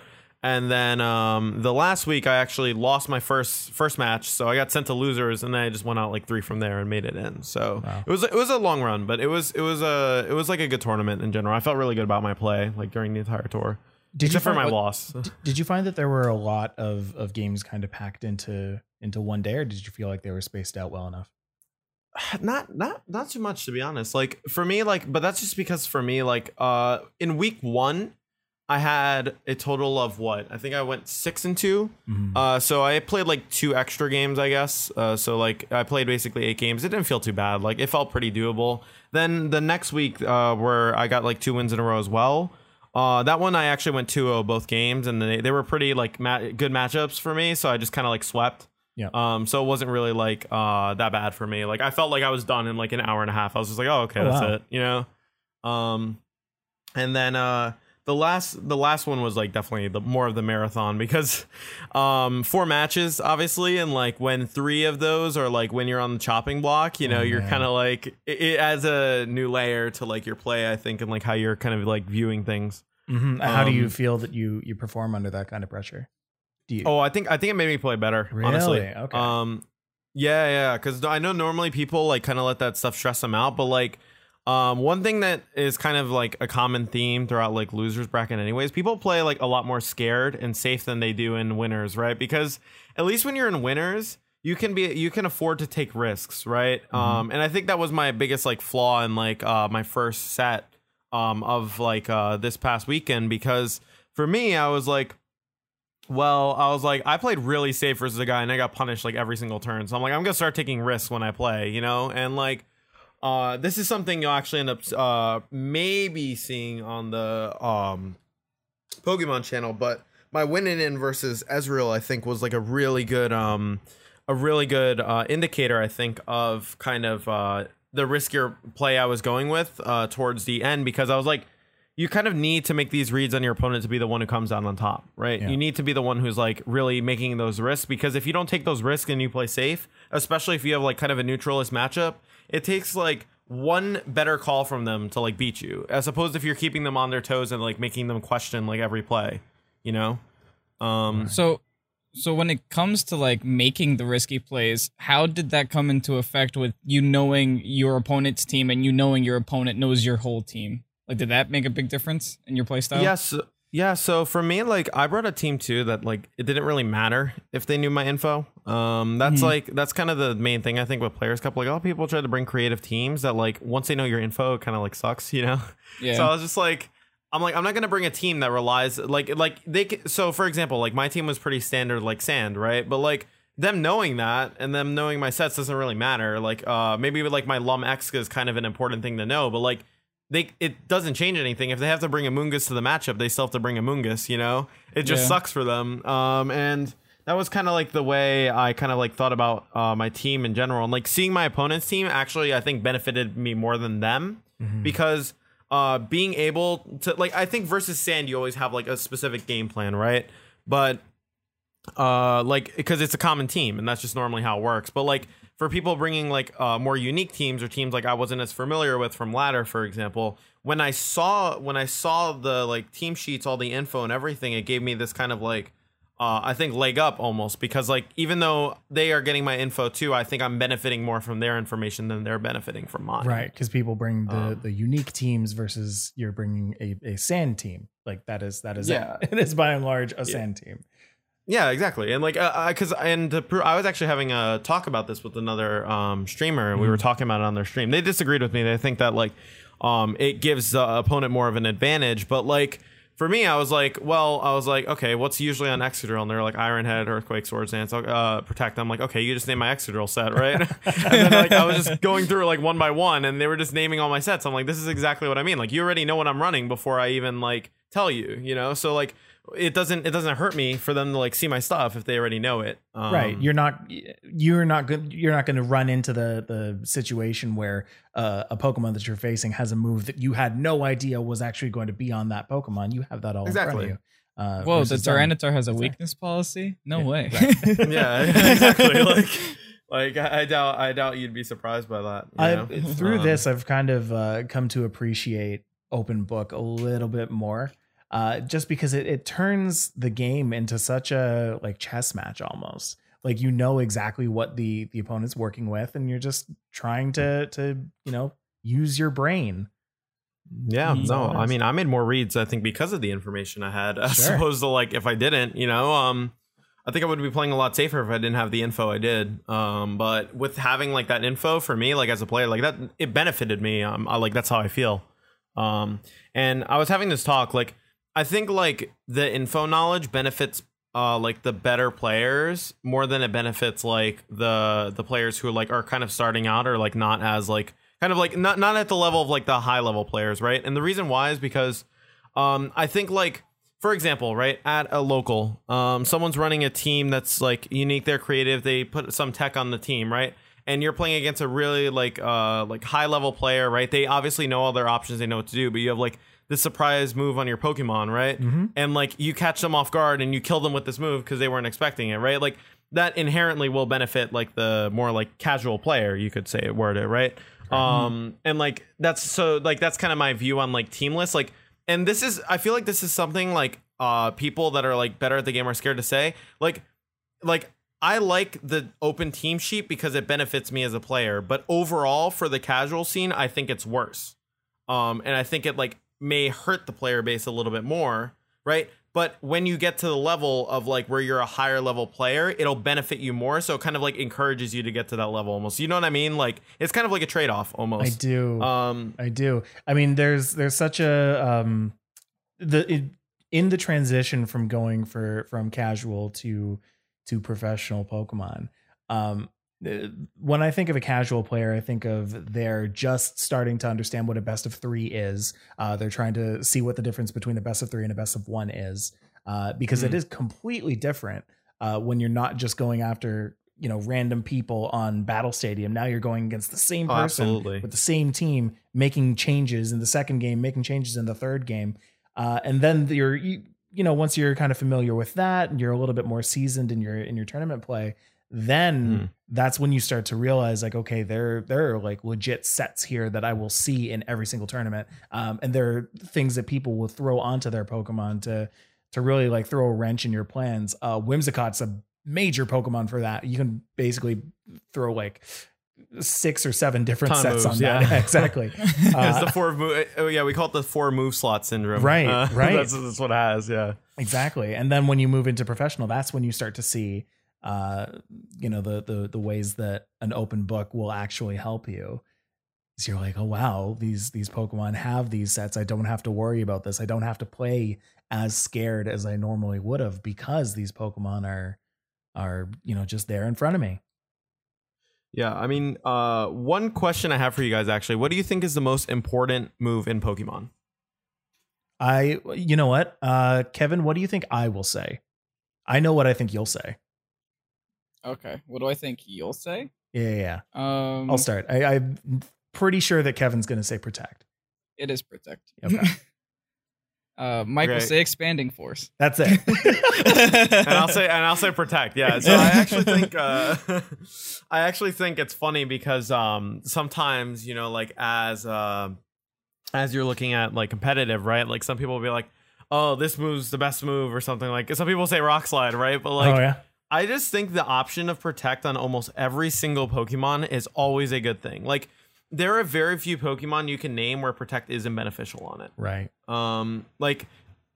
And then um, the last week I actually lost my first first match, so I got sent to losers, and then I just went out like three from there and made it in. So Wow. it was it was a long run, but it was it was a it was like a good tournament in general. I felt really good about my play like during the entire tour, Did except for find- my what- loss. Did you find that there were a lot of of games kind of packed into into one day, or did you feel like they were spaced out well enough? not not not too much to be honest like for me like but that's just because for me like uh in week one i had a total of what i think i went six and 2 Mhm. uh so i played like two extra games i guess uh so like i played basically eight games it didn't feel too bad like it felt pretty doable then the next week uh where i got like two wins in a row as well uh, that one I actually went 2-0 both games, and they, they were pretty like ma- good matchups for me. So I just kind of like swept. Yeah. Um. So it wasn't really like uh that bad for me. Like I felt like I was done in like an hour and a half. I was just like, oh okay, Oh, that's wow. it. You know. Um, and then uh the last the last one was like definitely the more of the marathon because um four matches obviously and like when three of those are like when you're on the chopping block you know Oh, you're kind of like it, it adds a new layer to like your play i think and like how you're kind of like viewing things Mhm. How do you Um, feel that you you perform under that kind of pressure? Do you? Oh, I think I think it made me play better. Honestly, Really? Okay. Um, yeah, yeah, because I know normally people like kind of let that stuff stress them out, but like, um, one thing that is kind of like a common theme throughout like losers bracket, anyways, people play like a lot more scared and safe than they do in winners, right? Because at least when you're in winners, you can be you can afford to take risks, right? Um, and I think that was my biggest like flaw in like uh my first set um of like uh this past weekend because for me I was like well, I was like, I played really safe versus a guy, and I got punished like every single turn. So I'm like, I'm gonna start taking risks when I play, you know. And like, uh, this is something you'll actually end up uh maybe seeing on the um Pokemon channel. But my winning in versus Ezreal, I think, was like a really good um a really good uh, indicator, I think, of kind of uh the riskier play I was going with uh towards the end because I was like you kind of need to make these reads on your opponent to be the one who comes out on top, right? Yeah. You need to be the one who's like really making those risks because if you don't take those risks and you play safe, especially if you have like kind of a neutralist matchup, it takes like one better call from them to like beat you, as opposed if you're keeping them on their toes and like making them question like every play, you know? Um, So, so when it comes to like making the risky plays, how did that come into effect with you knowing your opponent's team and you knowing your opponent knows your whole team? Like, did that make a big difference in your playstyle? Yes. Yeah, so for me, like I brought a team too that like it didn't really matter if they knew my info. Um, that's Mhm. like that's kind of the main thing I think with Players Cup. Like a lot of people try to bring creative teams that like once they know your info, it kind of like sucks, you know. Yeah. So I was just like, I'm like, I'm not gonna bring a team that relies like like they. c- So for example, like my team was pretty standard like sand, right? But like them knowing that and them knowing my sets doesn't really matter. Like uh maybe like my Lum Exca is kind of an important thing to know, but like they it doesn't change anything. If they have to bring Amoonguss to the matchup, they still have to bring Amoonguss, you know? It just Yeah. sucks for them. Um and that was kind of like the way I kind of like thought about uh, my team in general. And like seeing my opponent's team actually I think benefited me more than them because uh being able to like I think versus sand you always have like a specific game plan, right? But uh like because it's a common team and that's just normally how it works but like for people bringing like uh more unique teams or teams like i wasn't as familiar with from ladder for example when i saw when i saw the like team sheets all the info and everything it gave me this kind of like uh i think leg up almost because like even though they are getting my info too i think i'm benefiting more from their information than they're benefiting from mine Right, because people bring the Um, the unique teams versus you're bringing a, a sand team. Like that is that is Yeah. it. it is by and large a sand team. Yeah, exactly. And like, uh, because and to I was actually having a talk about this with another um, streamer, and we were talking about it on their stream. They disagreed with me. They think that like, um, it gives the opponent more of an advantage. But like, for me, I was like, well, I was like, okay, what's usually on Excadrill? And they're like Iron Head, Earthquake, Swords Dance, uh, Protect. I'm like, okay, you just name my Excadrill set, right? and then like, I was just going through like one by one, and they were just naming all my sets. I'm like, this is exactly what I mean. Like, you already know what I'm running before I even like tell you, you know. So like, it doesn't it doesn't hurt me for them to like see my stuff if they already know it. Um, right, you're not you're not good. You're not going to run into the the situation where uh, a Pokemon that you're facing has a move that you had no idea was actually going to be on that Pokemon. You have that all in Exactly. front of you. Uh, Whoa, the versus. Tyranitar has a That's weakness policy? No Yeah, way. yeah, exactly. like, like I I doubt I doubt you'd be surprised by that. I, through Um, this, I've kind of uh, come to appreciate open book a little bit more, uh, just because it, it turns the game into such a like chess match almost. Like you know exactly what the the opponent's working with, and you're just trying to to you know use your brain. Yeah, no, I mean, I made more reads. I think because of the information I had, as Sure. opposed to like if I didn't, you know, um, I think I would be playing a lot safer if I didn't have the info I did. Um, but with having like that info for me, like as a player, like that, it benefited me. Um, I like that's how I feel. Um, and I was having this talk, like I think like the info knowledge benefits uh like the better players more than it benefits like the the players who like are kind of starting out or like not as like kind of like not not at the level of like the high level players, right? And the reason why is because um I think like for example, right, at a local, um someone's running a team that's like unique, they're creative, they put some tech on the team, right? And you're playing against a really like uh like high level player, right? They obviously know all their options, they know what to do, but you have like this surprise move on your Pokemon, right? And like you catch them off guard and you kill them with this move because they weren't expecting it, right? Like that inherently will benefit like the more like casual player, you could say it word it, right? Um and like that's so like that's kind of my view on like teamless. Like and this is I feel like this is something like uh people that are like better at the game are scared to say. Like like I like the open team sheet because it benefits me as a player, but overall for the casual scene, I think it's worse. Um, and I think it like may hurt the player base a little bit more, right? but when you get to the level of like where you're a higher level player, it'll benefit you more. So it kind of like encourages you to get to that level almost. You know what I mean? Like it's kind of like a trade off almost. I do. Um, I do. I mean, there's there's such a um, the it, in the transition from going for from casual to to professional Pokemon. Um, when I think of a casual player, I think of they're just starting to understand what a best of three is. Uh, they're trying to see what the difference between a best of three and a best of one is, uh, because it Mhm. is completely different uh, when you're not just going after you know random people on Battle Stadium. Now you're going against the same Oh, person absolutely. with the same team, making changes in the second game, making changes in the third game, uh, and then you're you, you know once you're kind of familiar with that, and you're a little bit more seasoned in your in your tournament play then Mhm. that's when you start to realize like okay there there are like legit sets here that i will see in every single tournament um, and there are things that people will throw onto their pokemon to to really like throw a wrench in your plans uh whimsicott's a major pokemon for that you can basically throw like six or seven different Ton sets on moves, that yeah. exactly it's Uh, the four move. Oh yeah, we call it the four move slot syndrome. Right, Uh, right. That's, that's what it has. Yeah. Exactly. And then when you move into professional, that's when you start to see uh you know the the the ways that an open book will actually help you. So you're like, "Oh wow, these these Pokemon have these sets. I don't have to worry about this. I don't have to play as scared as I normally would have because these Pokemon are are, you know, just there in front of me." Yeah. I mean, uh, one question I have for you guys actually: What do you think is the most important move in Pokemon? I you know what? Uh Kevin, what do you think I will say? I know what I think you'll say. Okay, what do I think you'll say? Yeah, yeah, yeah. Um, I'll start. I, I'm pretty sure that Kevin's going to say protect. It is protect. Okay. uh, Mike will say expanding force. That's it. and I'll say and I'll say protect. Yeah. So I actually think uh I actually think it's funny because um sometimes, you know, like as uh as you're looking at like competitive, right? Like some people will be like, Oh, this move's the best move or something like some people say rock slide, right? But like oh yeah. I just think the option of protect on almost every single Pokemon is always a good thing. Like there are very few Pokemon you can name where protect isn't beneficial on it. Right. Um, like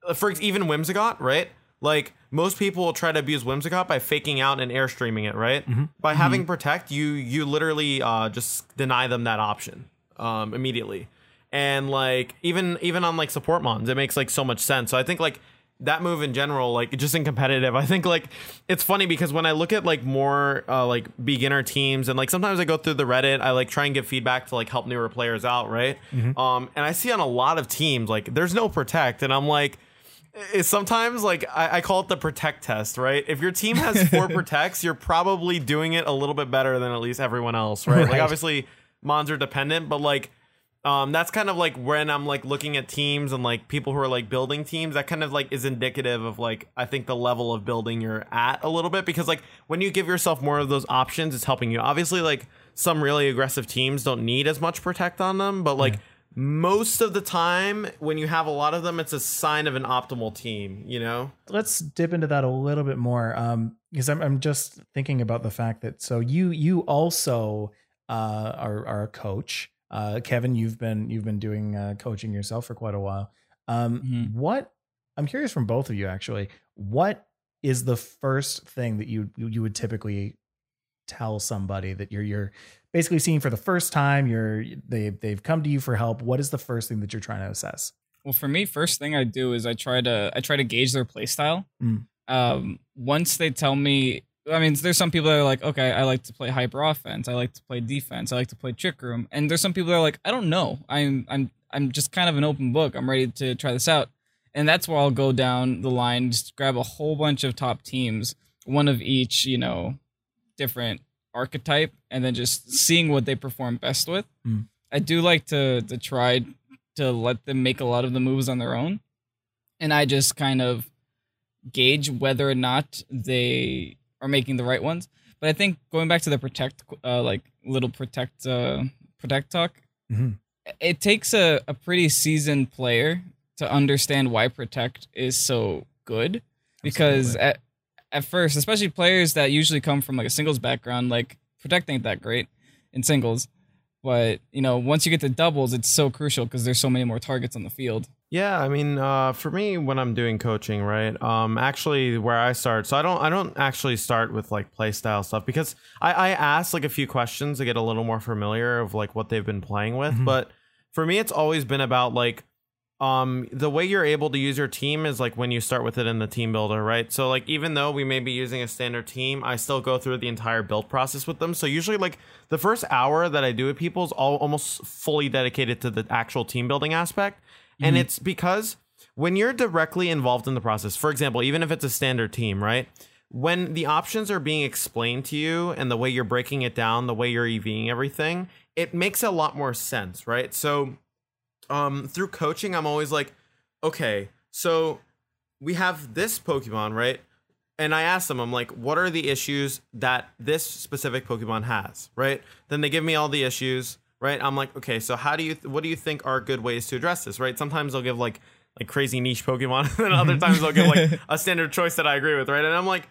uh, for even Whimsicott, right? Like most people will try to abuse Whimsicott by faking out and airstreaming it, right? Mhm. By having protect, you you literally uh, just deny them that option um, immediately. And like even even on like support mons, it makes like so much sense. So I think like that move in general, like just in competitive, I think like it's funny because when I look at like more uh, like beginner teams and like sometimes I go through the Reddit, I like try and give feedback to like help newer players out, right? Um, and I see on a lot of teams like there's no protect, and I'm like, it's sometimes like I, I call it the protect test, right? If your team has four protects, you're probably doing it a little bit better than at least everyone else, right? Right. Like obviously mons are dependent, but like um that's kind of like when I'm like looking at teams and like people who are like building teams, that kind of like is indicative of like I think the level of building you're at a little bit because like when you give yourself more of those options, it's helping you. Obviously, like some really aggressive teams don't need as much protect on them, but like most of the time when you have a lot of them it's a sign of an optimal team you know? Let's dip into that a little bit more, um, because I'm I'm just thinking about the fact that so you you also uh, are are a coach, uh, Kevin. You've been you've been doing uh, coaching yourself for quite a while. Um, Mhm. What I'm curious from both of you actually. What is the first thing that you you would typically tell somebody that you're you're basically seeing for the first time? You're they they've come to you for help. What is the first thing that you're trying to assess? Well, for me, first thing I do is I try to I try to gauge their playstyle. Mm. Um, once they tell me, I mean, there's some people that are like, okay, I like to play hyper offense, I like to play defense, I like to play trick room, and there's some people that are like, I don't know, I'm I'm I'm just kind of an open book. I'm ready to try this out, and that's where I'll go down the line, just grab a whole bunch of top teams, one of each, you know, different archetype, and then just seeing what they perform best with. Mm. I do like to to try to let them make a lot of the moves on their own. And I just kind of gauge whether or not they are making the right ones. But I think going back to the protect, uh, like little protect, uh, protect talk, Mhm. it takes a, a pretty seasoned player to understand why protect is so good. Because Absolutely. at, at first, especially players that usually come from like a singles background, like protect ain't that great in singles. But you know, once you get to doubles, it's so crucial because there's so many more targets on the field. Yeah, I mean, uh, for me, when I'm doing coaching, right? Um, actually, where I start, so I don't, I don't actually start with like play style stuff because I, I ask like a few questions to get a little more familiar of like what they've been playing with. Mhm. But for me, it's always been about like, um, the way you're able to use your team is like when you start with it in the team builder, right? So like, even though we may be using a standard team, I still go through the entire build process with them. So usually, like the first hour that I do with people is all almost fully dedicated to the actual team building aspect. And it's because when you're directly involved in the process, for example, even if it's a standard team, right? When the options are being explained to you and the way you're breaking it down, the way you're EVing everything, it makes a lot more sense, right? So, um, through coaching, I'm always like, okay, so we have this Pokemon, right? And I ask them, I'm like, what are the issues that this specific Pokemon has, right? Then they give me all the issues, right? I'm like, okay, so how do you, what do you think are good ways to address this, right? Sometimes they'll give like, like crazy niche Pokemon, and other times they'll give like a standard choice that I agree with, right? And I'm like,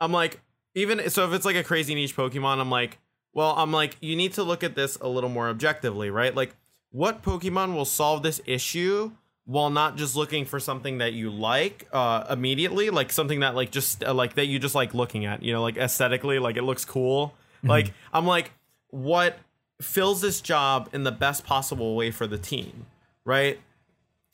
I'm like, even so, if it's like a crazy niche Pokemon, I'm like, well, I'm like, you need to look at this a little more objectively, right? Like, what Pokemon will solve this issue while not just looking for something that you like uh, immediately, like something that like just uh, like that you just like looking at, you know, like aesthetically, like it looks cool. Like I'm like, what fills this job in the best possible way for the team, right?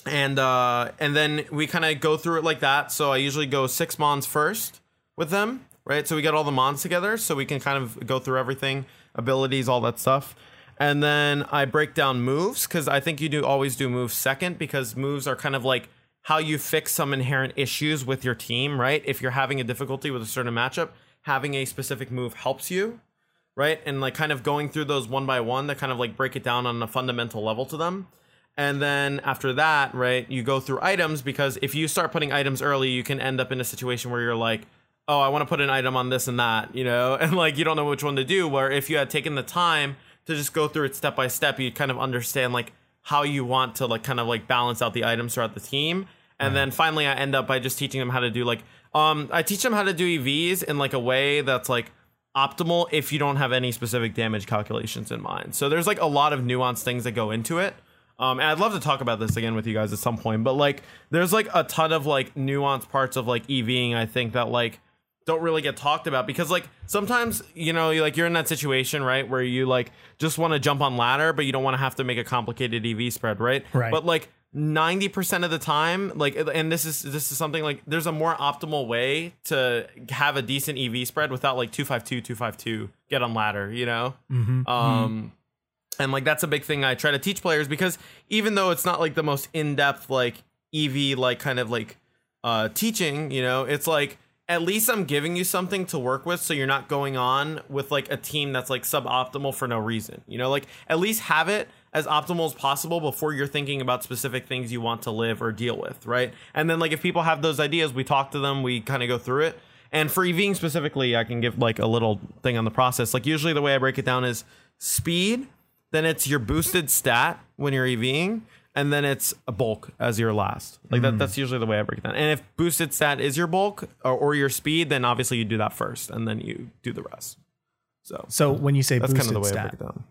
And uh, and then we kind of go through it like that. So I usually go six mons first with them, right? So we get all the mons together, so we can kind of go through everything, abilities, all that stuff. And then I break down moves because I think you do always do moves second because moves are kind of like how you fix some inherent issues with your team, right? If you're having a difficulty with a certain matchup, having a specific move helps you, right? And like kind of going through those one by one to kind of like break it down on a fundamental level to them. And then after that, right, you go through items because if you start putting items early, you can end up in a situation where you're like, oh, I want to put an item on this and that, you know, and like you don't know which one to do. Where if you had taken the time to just go through it step by step, you kind of understand like how you want to like kind of like balance out the items throughout the team. And then finally, I end up by just teaching them how to do like, um, I teach them how to do EVs in like a way that's like optimal if you don't have any specific damage calculations in mind. So there's like a lot of nuanced things that go into it. Um, and I'd love to talk about this again with you guys at some point, but like there's like a ton of like nuanced parts of like EVing, I think that like don't really get talked about because like sometimes you know you like you're in that situation right where you like just want to jump on ladder but you don't want to have to make a complicated EV spread right Right. but like 90% of the time like and this is this is something like there's a more optimal way to have a decent EV spread without like 252 252 get on ladder you know Mm-hmm. um and like that's a big thing I try to teach players because even though it's not like the most in-depth like EV like kind of like uh teaching, you know, it's like at least I'm giving you something to work with so you're not going on with like a team that's like suboptimal for no reason. You know, like at least have it as optimal as possible before you're thinking about specific things you want to live or deal with, right? And then like if people have those ideas, we talk to them, we kind of go through it. And for EVing specifically, I can give like a little thing on the process. Like usually the way I break it down is speed, then it's your boosted stat when you're EVing, and then it's a bulk as your last. Like that, mm. that's usually the way I break it down. And if boosted stat is your bulk or, or your speed, then obviously you do that first, and then you do the rest. So So when you say that's boosted kind of the way I break it down.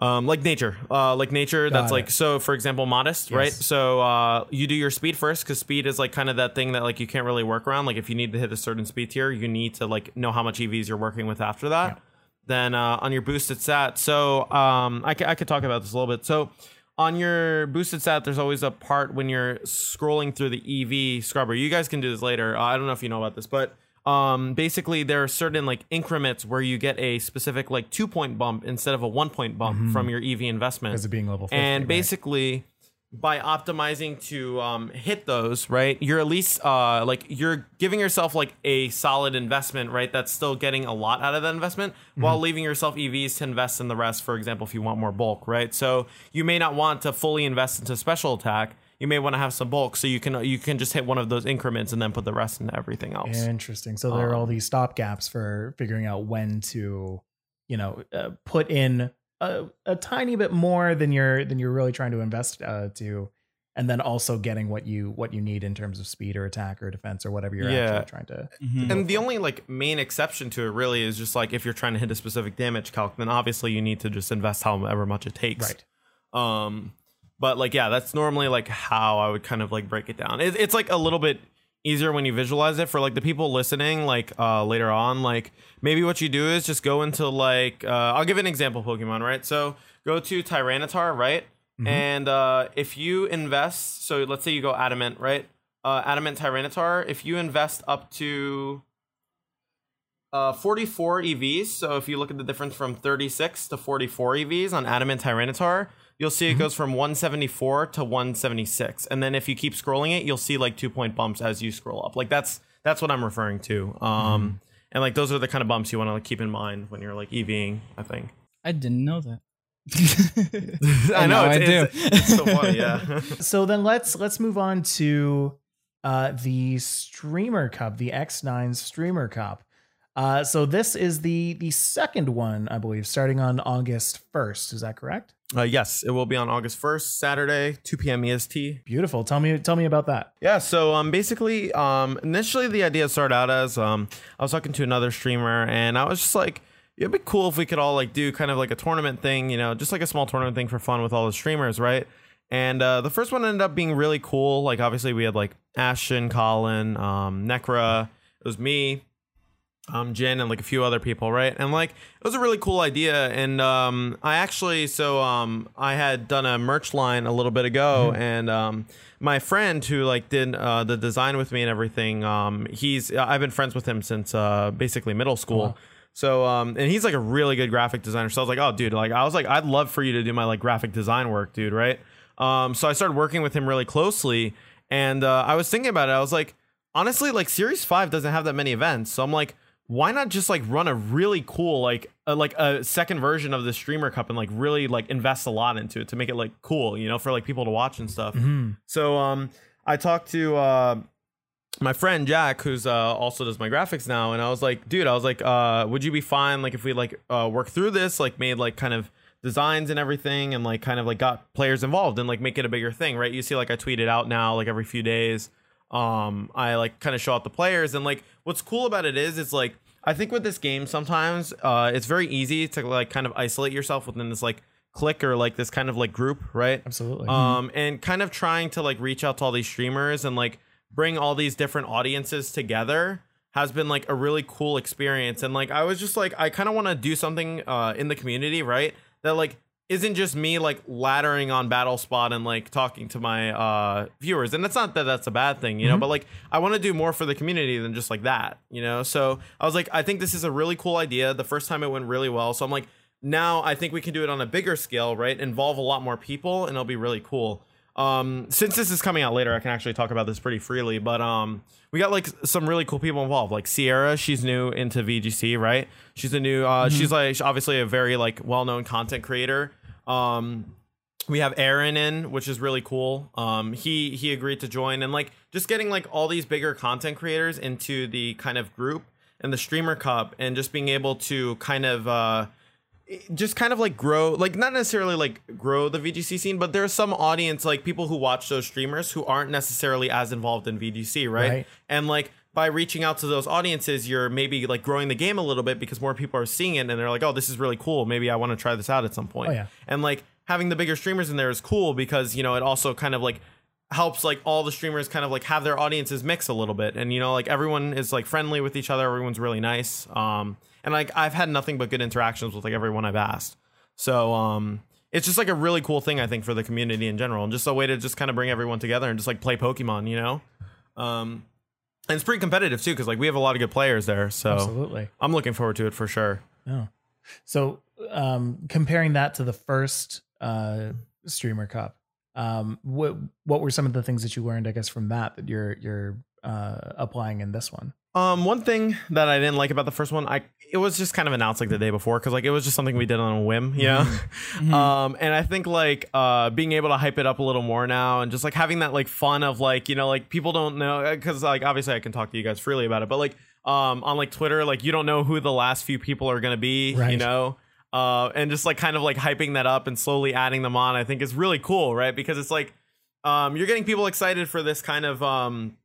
Um, like nature, uh, like nature. that's Got like so. For example, modest, right? So uh, you do your speed first because speed is like kind of that thing that like you can't really work around. Like if you need to hit a certain speed tier, you need to like know how much EVs you're working with after that. Then uh, on your boosted stat, so um, I, ca- I could talk about this a little bit. So on your boosted stat, there's always a part when you're scrolling through the EV scrubber. You guys can do this later. Uh, I don't know if you know about this, but um, basically there are certain like increments where you get a specific like two point bump instead of a one point bump from your EV investment. Because of being level 50, and right. basically by optimizing to um, hit those right you're at least uh, like you're giving yourself like a solid investment right that's still getting a lot out of that investment while leaving yourself evs to invest in the rest for example if you want more bulk right so you may not want to fully invest into special attack you may want to have some bulk so you can you can just hit one of those increments and then put the rest into everything else Interesting. So there are Um, all these stop gaps for figuring out when to, you know, uh, put in a, a tiny bit more than you're than you're really trying to invest uh, to, and then also getting what you what you need in terms of speed or attack or defense or whatever you're Yeah. actually trying to. Mhm. And the only like main exception to it really is just like if you're trying to hit a specific damage calc, then obviously you need to just invest however much it takes. Right. Um, But like, yeah, that's normally like how I would kind of like break it down. It, it's like a little bit easier when you visualize it for like the people listening like uh later on. Like maybe what you do is just go into like uh i'll give an example pokemon right? So go to tyranitar right? And uh if you invest so let's say you go adamant right? Uh adamant tyranitar if you invest up to uh 44 evs so if you look at the difference from 36 to 44 evs on adamant tyranitar you'll see it goes from 174 to 176 and then if you keep scrolling it you'll see like two point bumps as you scroll up like that's that's what i'm referring to um and like those are the kind of bumps you want to like keep in mind when you're like eving i think I didn't know that. i know now it's, I it's, it's so funny yeah So then let's let's move on to uh, the Streamer Cup, the X9 Streamer Cup. Uh, so this is the the second one, I believe, starting on August first. Is that correct? Uh, yes it will be on august 1st saturday 2 p.m est Beautiful. Tell me tell me about that. Yeah, so um basically um initially the idea started out as um I was talking to another streamer and I was just like it'd be cool if we could all like do kind of like a tournament thing, you know, just like a small tournament thing for fun with all the streamers, right? And uh, the first one ended up being really cool. Like obviously we had like Ashton, Colin, um, Necra, it was me, um, Jen, and like a few other people, right? And like it was a really cool idea. And um, I actually, so um, I had done a merch line a little bit ago, and um, my friend who like did uh, the design with me and everything, um, he's I've been friends with him since uh, basically middle school. So um and he's like a really good graphic designer. So I was like, oh dude, like I was like, I'd love for you to do my like graphic design work, dude, right? Um so I started working with him really closely and uh, I was thinking about it. I was like, honestly, like Series 5 doesn't have that many events. So I'm like, why not just like run a really cool like a, like a second version of the streamer cup and like really like invest a lot into it to make it like cool, you know, for like people to watch and stuff. So um I talked to uh my friend Jack, who's uh, also does my graphics now, and I was like, dude, I was like, uh, would you be fine like if we like uh, work through this, like made like kind of designs and everything, and like kind of like got players involved and like make it a bigger thing, right? You see, like I tweet it out now, like every few days. Um, I like kind of show out the players, and like what's cool about it is, it's like I think with this game sometimes uh, it's very easy to like kind of isolate yourself within this like clique or like this kind of like group, right? Absolutely. um and kind of trying to like reach out to all these streamers and like bring all these different audiences together has been like a really cool experience and like i was just like i kind of want to do something uh in the community right that like isn't just me like laddering on battle spot and like talking to my uh viewers. And it's not that that's a bad thing you know but like i want to do more for the community than just like that you know? So i was like i think this is a really cool idea. The first time it went really well. So i'm like now i think we can do it on a bigger scale right? Involve a lot more people and it'll be really cool. Um since this is coming out later i can actually talk about this pretty freely but um we got like some really cool people involved. Like sierra she's new into vgc right? She's a new uh she's like obviously a very like well-known content creator um we have Aaron in, which is really cool. Um, he he agreed to join, and like just getting like all these bigger content creators into the kind of group and the streamer cup, and just being able to kind of uh, just kind of like grow, like not necessarily like grow the VGC scene, but there's some audience like people who watch those streamers who aren't necessarily as involved in VGC, right? Right. And like by reaching out to those audiences, you're maybe like growing the game a little bit because more people are seeing it and they're like, oh, this is really cool. Maybe I want to try this out at some point. Oh, yeah. And like having the bigger streamers in there is cool because, you know, it also kind of like helps like all the streamers kind of like have their audiences mix a little bit. And, you know, like everyone is like friendly with each other. Everyone's really nice. Um, and like I've had nothing but good interactions with like everyone I've asked. So, um, it's just like a really cool thing, I think, for the community in general, and just a way to just kind of bring everyone together and just like play Pokemon, you know. Um, and it's pretty competitive too, because like we have a lot of good players there. So Absolutely. I'm looking forward to it for sure. Oh. So um comparing that to the first uh streamer cup, um what what were some of the things that you learned, I guess, from that that you're you're uh applying in this one? Um, one thing that I didn't like about the first one, I it was just kind of announced like the day before because like it was just something we did on a whim, you know. um, and I think like uh being able to hype it up a little more now and just like having that like fun of like you know like people don't know because like obviously I can talk to you guys freely about it, but like um on like Twitter like you don't know who the last few people are gonna be, you know. Uh, and just like kind of like hyping that up and slowly adding them on, I think is really cool, right? Because it's like um, you're getting people excited for this kind of um,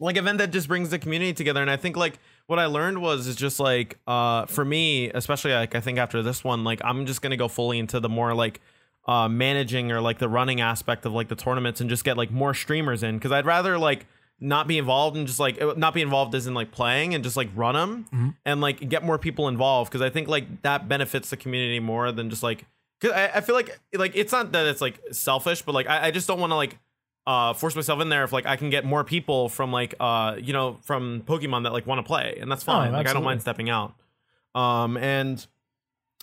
like event that just brings the community together. And i think like what i learned was is just like uh for me especially like i think after this one like i'm just gonna go fully into the more like uh, managing or like the running aspect of like the tournaments and just get like more streamers in. Because I'd rather like not be involved and just like not be involved as in like playing and just like run them and like get more people involved. Because I think like that benefits the community more than just like because I, I feel like like it's not that it's like selfish but like I, I just don't want to like uh force myself in there if like I can get more people from like uh you know from Pokemon that like want to play and that's fine like I don't mind stepping out um and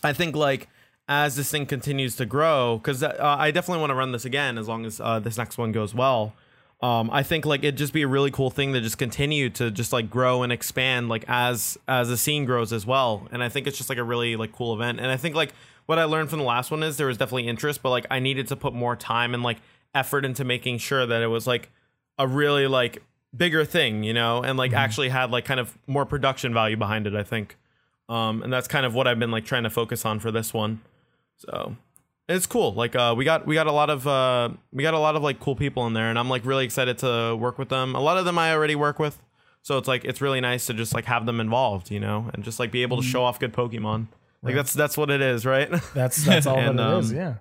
I think like as this thing continues to grow, because uh, I definitely want to run this again as long as uh, this next one goes well. Um, I think like it'd just be a really cool thing to just continue to just like grow and expand like as as the scene grows as well. And I think it's just like a really like cool event. And I think like what I learned from the last one is there was definitely interest, but like I needed to put more time and like effort into making sure that it was like a really like bigger thing, you know, and like actually had like kind of more production value behind it. I think, um, and that's kind of what I've been like trying to focus on for this one. So it's cool. Like uh, we got we got a lot of uh, we got a lot of like cool people in there, and I'm like really excited to work with them. A lot of them I already work with, so it's like it's really nice to just like have them involved, you know, and just like be able to show off good Pokemon. Like that's that's what it is, right? That's that's all And, that it is. um, Yeah,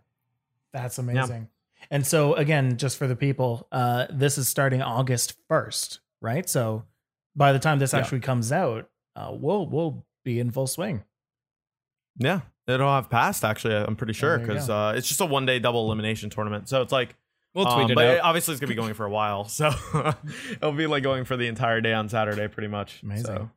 that's amazing. And so again, just for the people, uh, this is starting August first, right? So by the time this Yeah. actually comes out, uh, we'll we'll be in full swing. yeah, it'll have passed actually. I'm pretty sure there because go. uh, it's just a one day double elimination tournament, so it's like. We'll um, tweet it but out. it- obviously, it's gonna be going for a while, so it'll be like going for the entire day on Saturday, pretty much. Amazing. So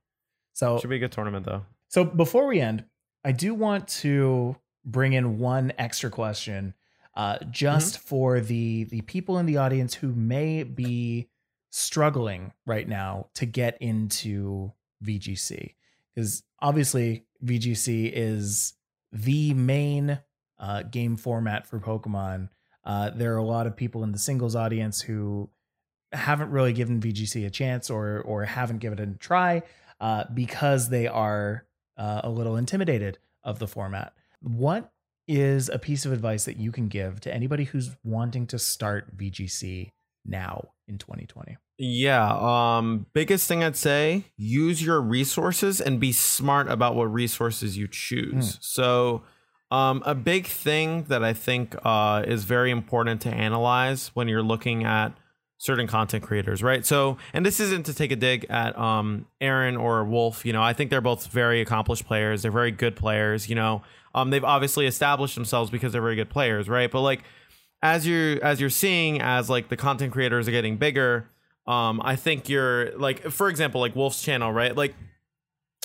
So should be a good tournament, though. So before we end, I do want to bring in one extra question, uh, just for the the people in the audience who may be struggling right now to get into VGC, because obviously VGC is the main uh, game format for Pokemon. Uh, there are a lot of people in the singles audience who haven't really given VGC a chance or or haven't given it a try uh, because they are uh, a little intimidated of the format. What is a piece of advice that you can give to anybody who's wanting to start VGC now in 2020? Yeah. Um. Biggest thing I'd say: use your resources and be smart about what resources you choose. So, um, a big thing that I think uh, is very important to analyze when you're looking at certain content creators, right? So, and this isn't to take a dig at um Aaron or Wolfe. You know, I think they're both very accomplished players. They're very good players. You know, um, they've obviously established themselves because they're very good players, right? But like as you're as you're seeing as like the content creators are getting bigger um i think you're like for example like Wolfe's channel right like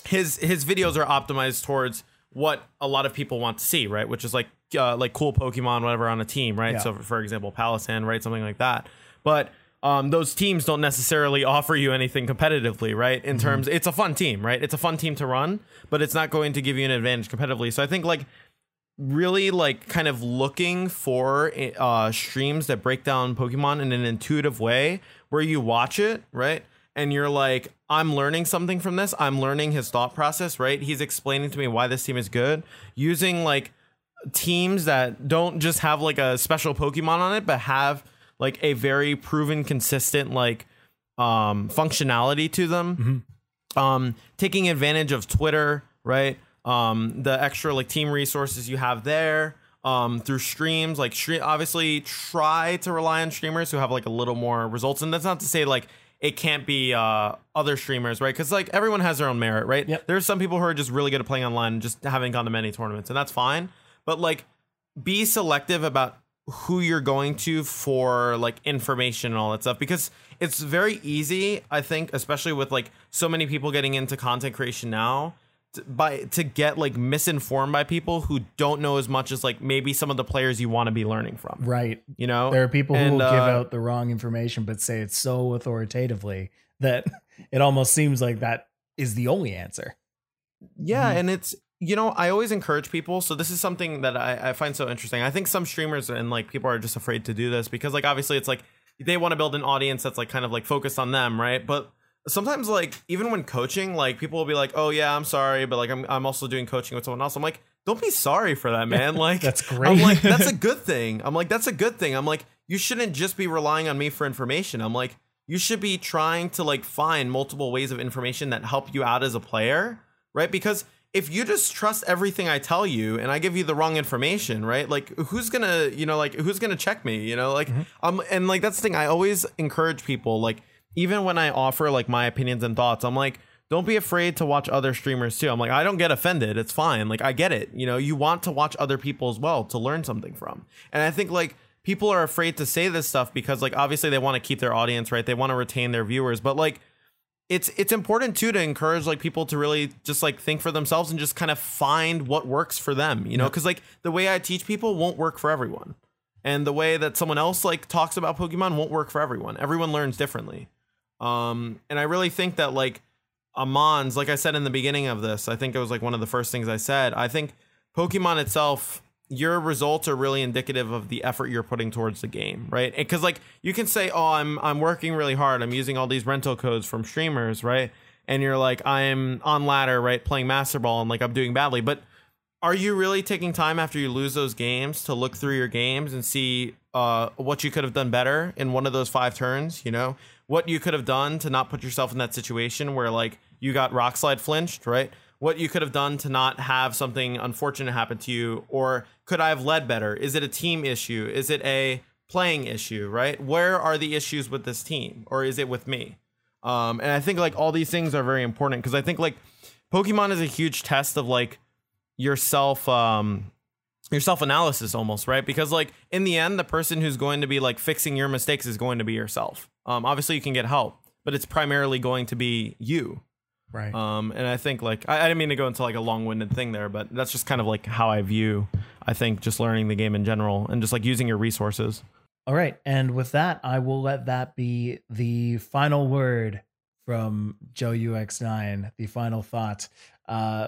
his his videos are optimized towards what a lot of people want to see right which is like uh, like cool pokemon whatever on a team right Yeah. so for example Palossand right something like that but um, those teams don't necessarily offer you anything competitively, right? In terms, it's a fun team, right? It's a fun team to run, but it's not going to give you an advantage competitively. So I think like really like kind of looking for uh streams that break down Pokemon in an intuitive way where you watch it, right? And you're like, I'm learning something from this. I'm learning his thought process, right? He's explaining to me why this team is good using like teams that don't just have like a special Pokemon on it, but have like a very proven, consistent like um functionality to them. Um taking advantage of twitter right? Um the extra like team resources you have there um through streams like stream obviously try to rely on streamers who have like a little more results. And that's not to say like it can't be uh other streamers right? Because like everyone has their own merit right? Yep. there's some people who are just really good at playing online and just haven't gone to many tournaments and that's fine. But like be selective about who you're going to for like information and all that stuff because it's very easy i think especially with like so many people getting into content creation now to, by to get like misinformed by people who don't know as much as like maybe some of the players you want to be learning from Right. you know There are people who And, will give uh, out the wrong information, but say it so authoritatively that it almost seems like that is the only answer. Yeah, Mhm. and it's you know I always encourage people. So this is something that I, I find so interesting. I think some streamers and like people are just afraid to do this because like obviously it's like they want to build an audience that's like kind of like focused on them, right? But sometimes like even when coaching, like people will be like, "Oh yeah, I'm sorry," but like I'm I'm also doing coaching with someone else. I'm like, don't be sorry for that, man. Like That's great. I'm like that's a good thing. I'm like that's a good thing. I'm like you shouldn't just be relying on me for information. I'm like you should be trying to like find multiple ways of information that help you out as a player, right? Because if you just trust everything I tell you and I give you the wrong information, right? Like who's gonna, you know, like who's gonna check me, you know, like um, and like that's the thing. I always encourage people, like even when I offer like my opinions and thoughts, I'm like, don't be afraid to watch other streamers too. I'm like, I don't get offended. It's fine. Like I get it. You know, you want to watch other people as well to learn something from. And I think like people are afraid to say this stuff because like obviously they want to keep their audience, right? They want to retain their viewers, but like it's it's important too to encourage like people to really just like think for themselves and just kind of find what works for them you know? Because like the way i teach people won't work for everyone. And the way that someone else like talks about pokemon won't work for everyone. Everyone learns differently. Um and i really think that like amons like i said in the beginning of this i think it was like one of the first things i said i think pokemon itself your results are really indicative of the effort you're putting towards the game, right? Because like you can say, "Oh, I'm I'm working really hard. I'm using all these rental codes from streamers, right?" And you're like, "I'm on ladder, right, playing Master Ball, and like I'm doing badly." But are you really taking time after you lose those games to look through your games and see uh, what you could have done better in one of those five turns? You know, what you could have done to not put yourself in that situation where like you got rock slide flinched, right? What you could have done to not have something unfortunate happen to you or could i have led better? Is it a team issue? Is it a playing issue right? Where are the issues with this team or is it with me? Um, and i think like all these things are very important because i think like pokemon is a huge test of like yourself um your self analysis almost right? Because like in the end the person who's going to be like fixing your mistakes is going to be yourself. Um obviously you can get help but it's primarily going to be you Right. um, and I think like I, I didn't mean to go into like a long-winded thing there, but that's just kind of like how I view. I think just learning the game in general and just like using your resources. All right. And with that, I will let that be the final word from Joe UX9, the final thought. Uh,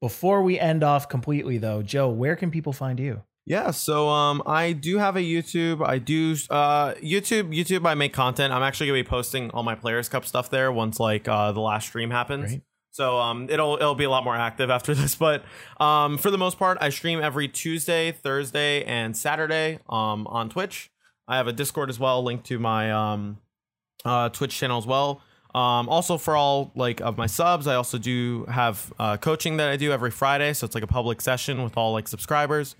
before we end off completely, though, Joe, where can people find you? Yeah, so um, I do have a YouTube. I do uh, YouTube. YouTube. I make content. I'm actually gonna be posting all my Players Cup stuff there once like uh, the last stream happens. Great. So um, it'll it'll be a lot more active after this. But um, for the most part, I stream every Tuesday, Thursday, and Saturday um, on Twitch. I have a Discord as well, linked to my um, uh, Twitch channel as well. Um, also for all like of my subs, I also do have uh, coaching that I do every Friday. So it's like a public session with all like subscribers.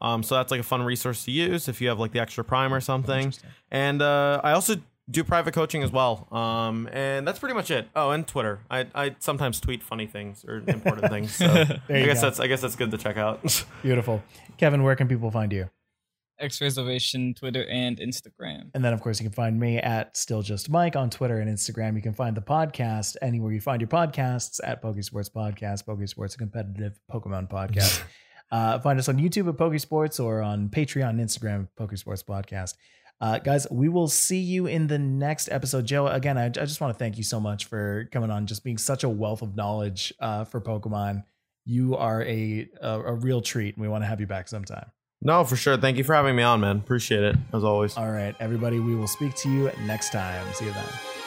Um, so that's like a fun resource to use if you have like the extra prime or something. And uh, I also do private coaching as well. Um, and that's pretty much it. Oh, and Twitter. I, I sometimes tweet funny things or important things. So I you guess go. that's I guess that's good to check out. Beautiful. Kevin, where can people find you? X Reservation, Twitter, and Instagram. And then, of course, you can find me at Still Just Mike on Twitter and Instagram. You can find the podcast anywhere you find your podcasts at Pokesports Podcast. Pokesports, a competitive Pokemon podcast. uh, find us on YouTube at Pokesports or on Patreon and Instagram, Pokesports Podcast. Uh, guys, we will see you in the next episode. Joe, again, I, I just want to thank you so much for coming on, just being such a wealth of knowledge uh, for Pokemon. You are a, a a real treat, and we want to have you back sometime. no, for sure. Thank you for having me on, man. Appreciate it as always. All right, everybody, we will speak to you next time. See you then.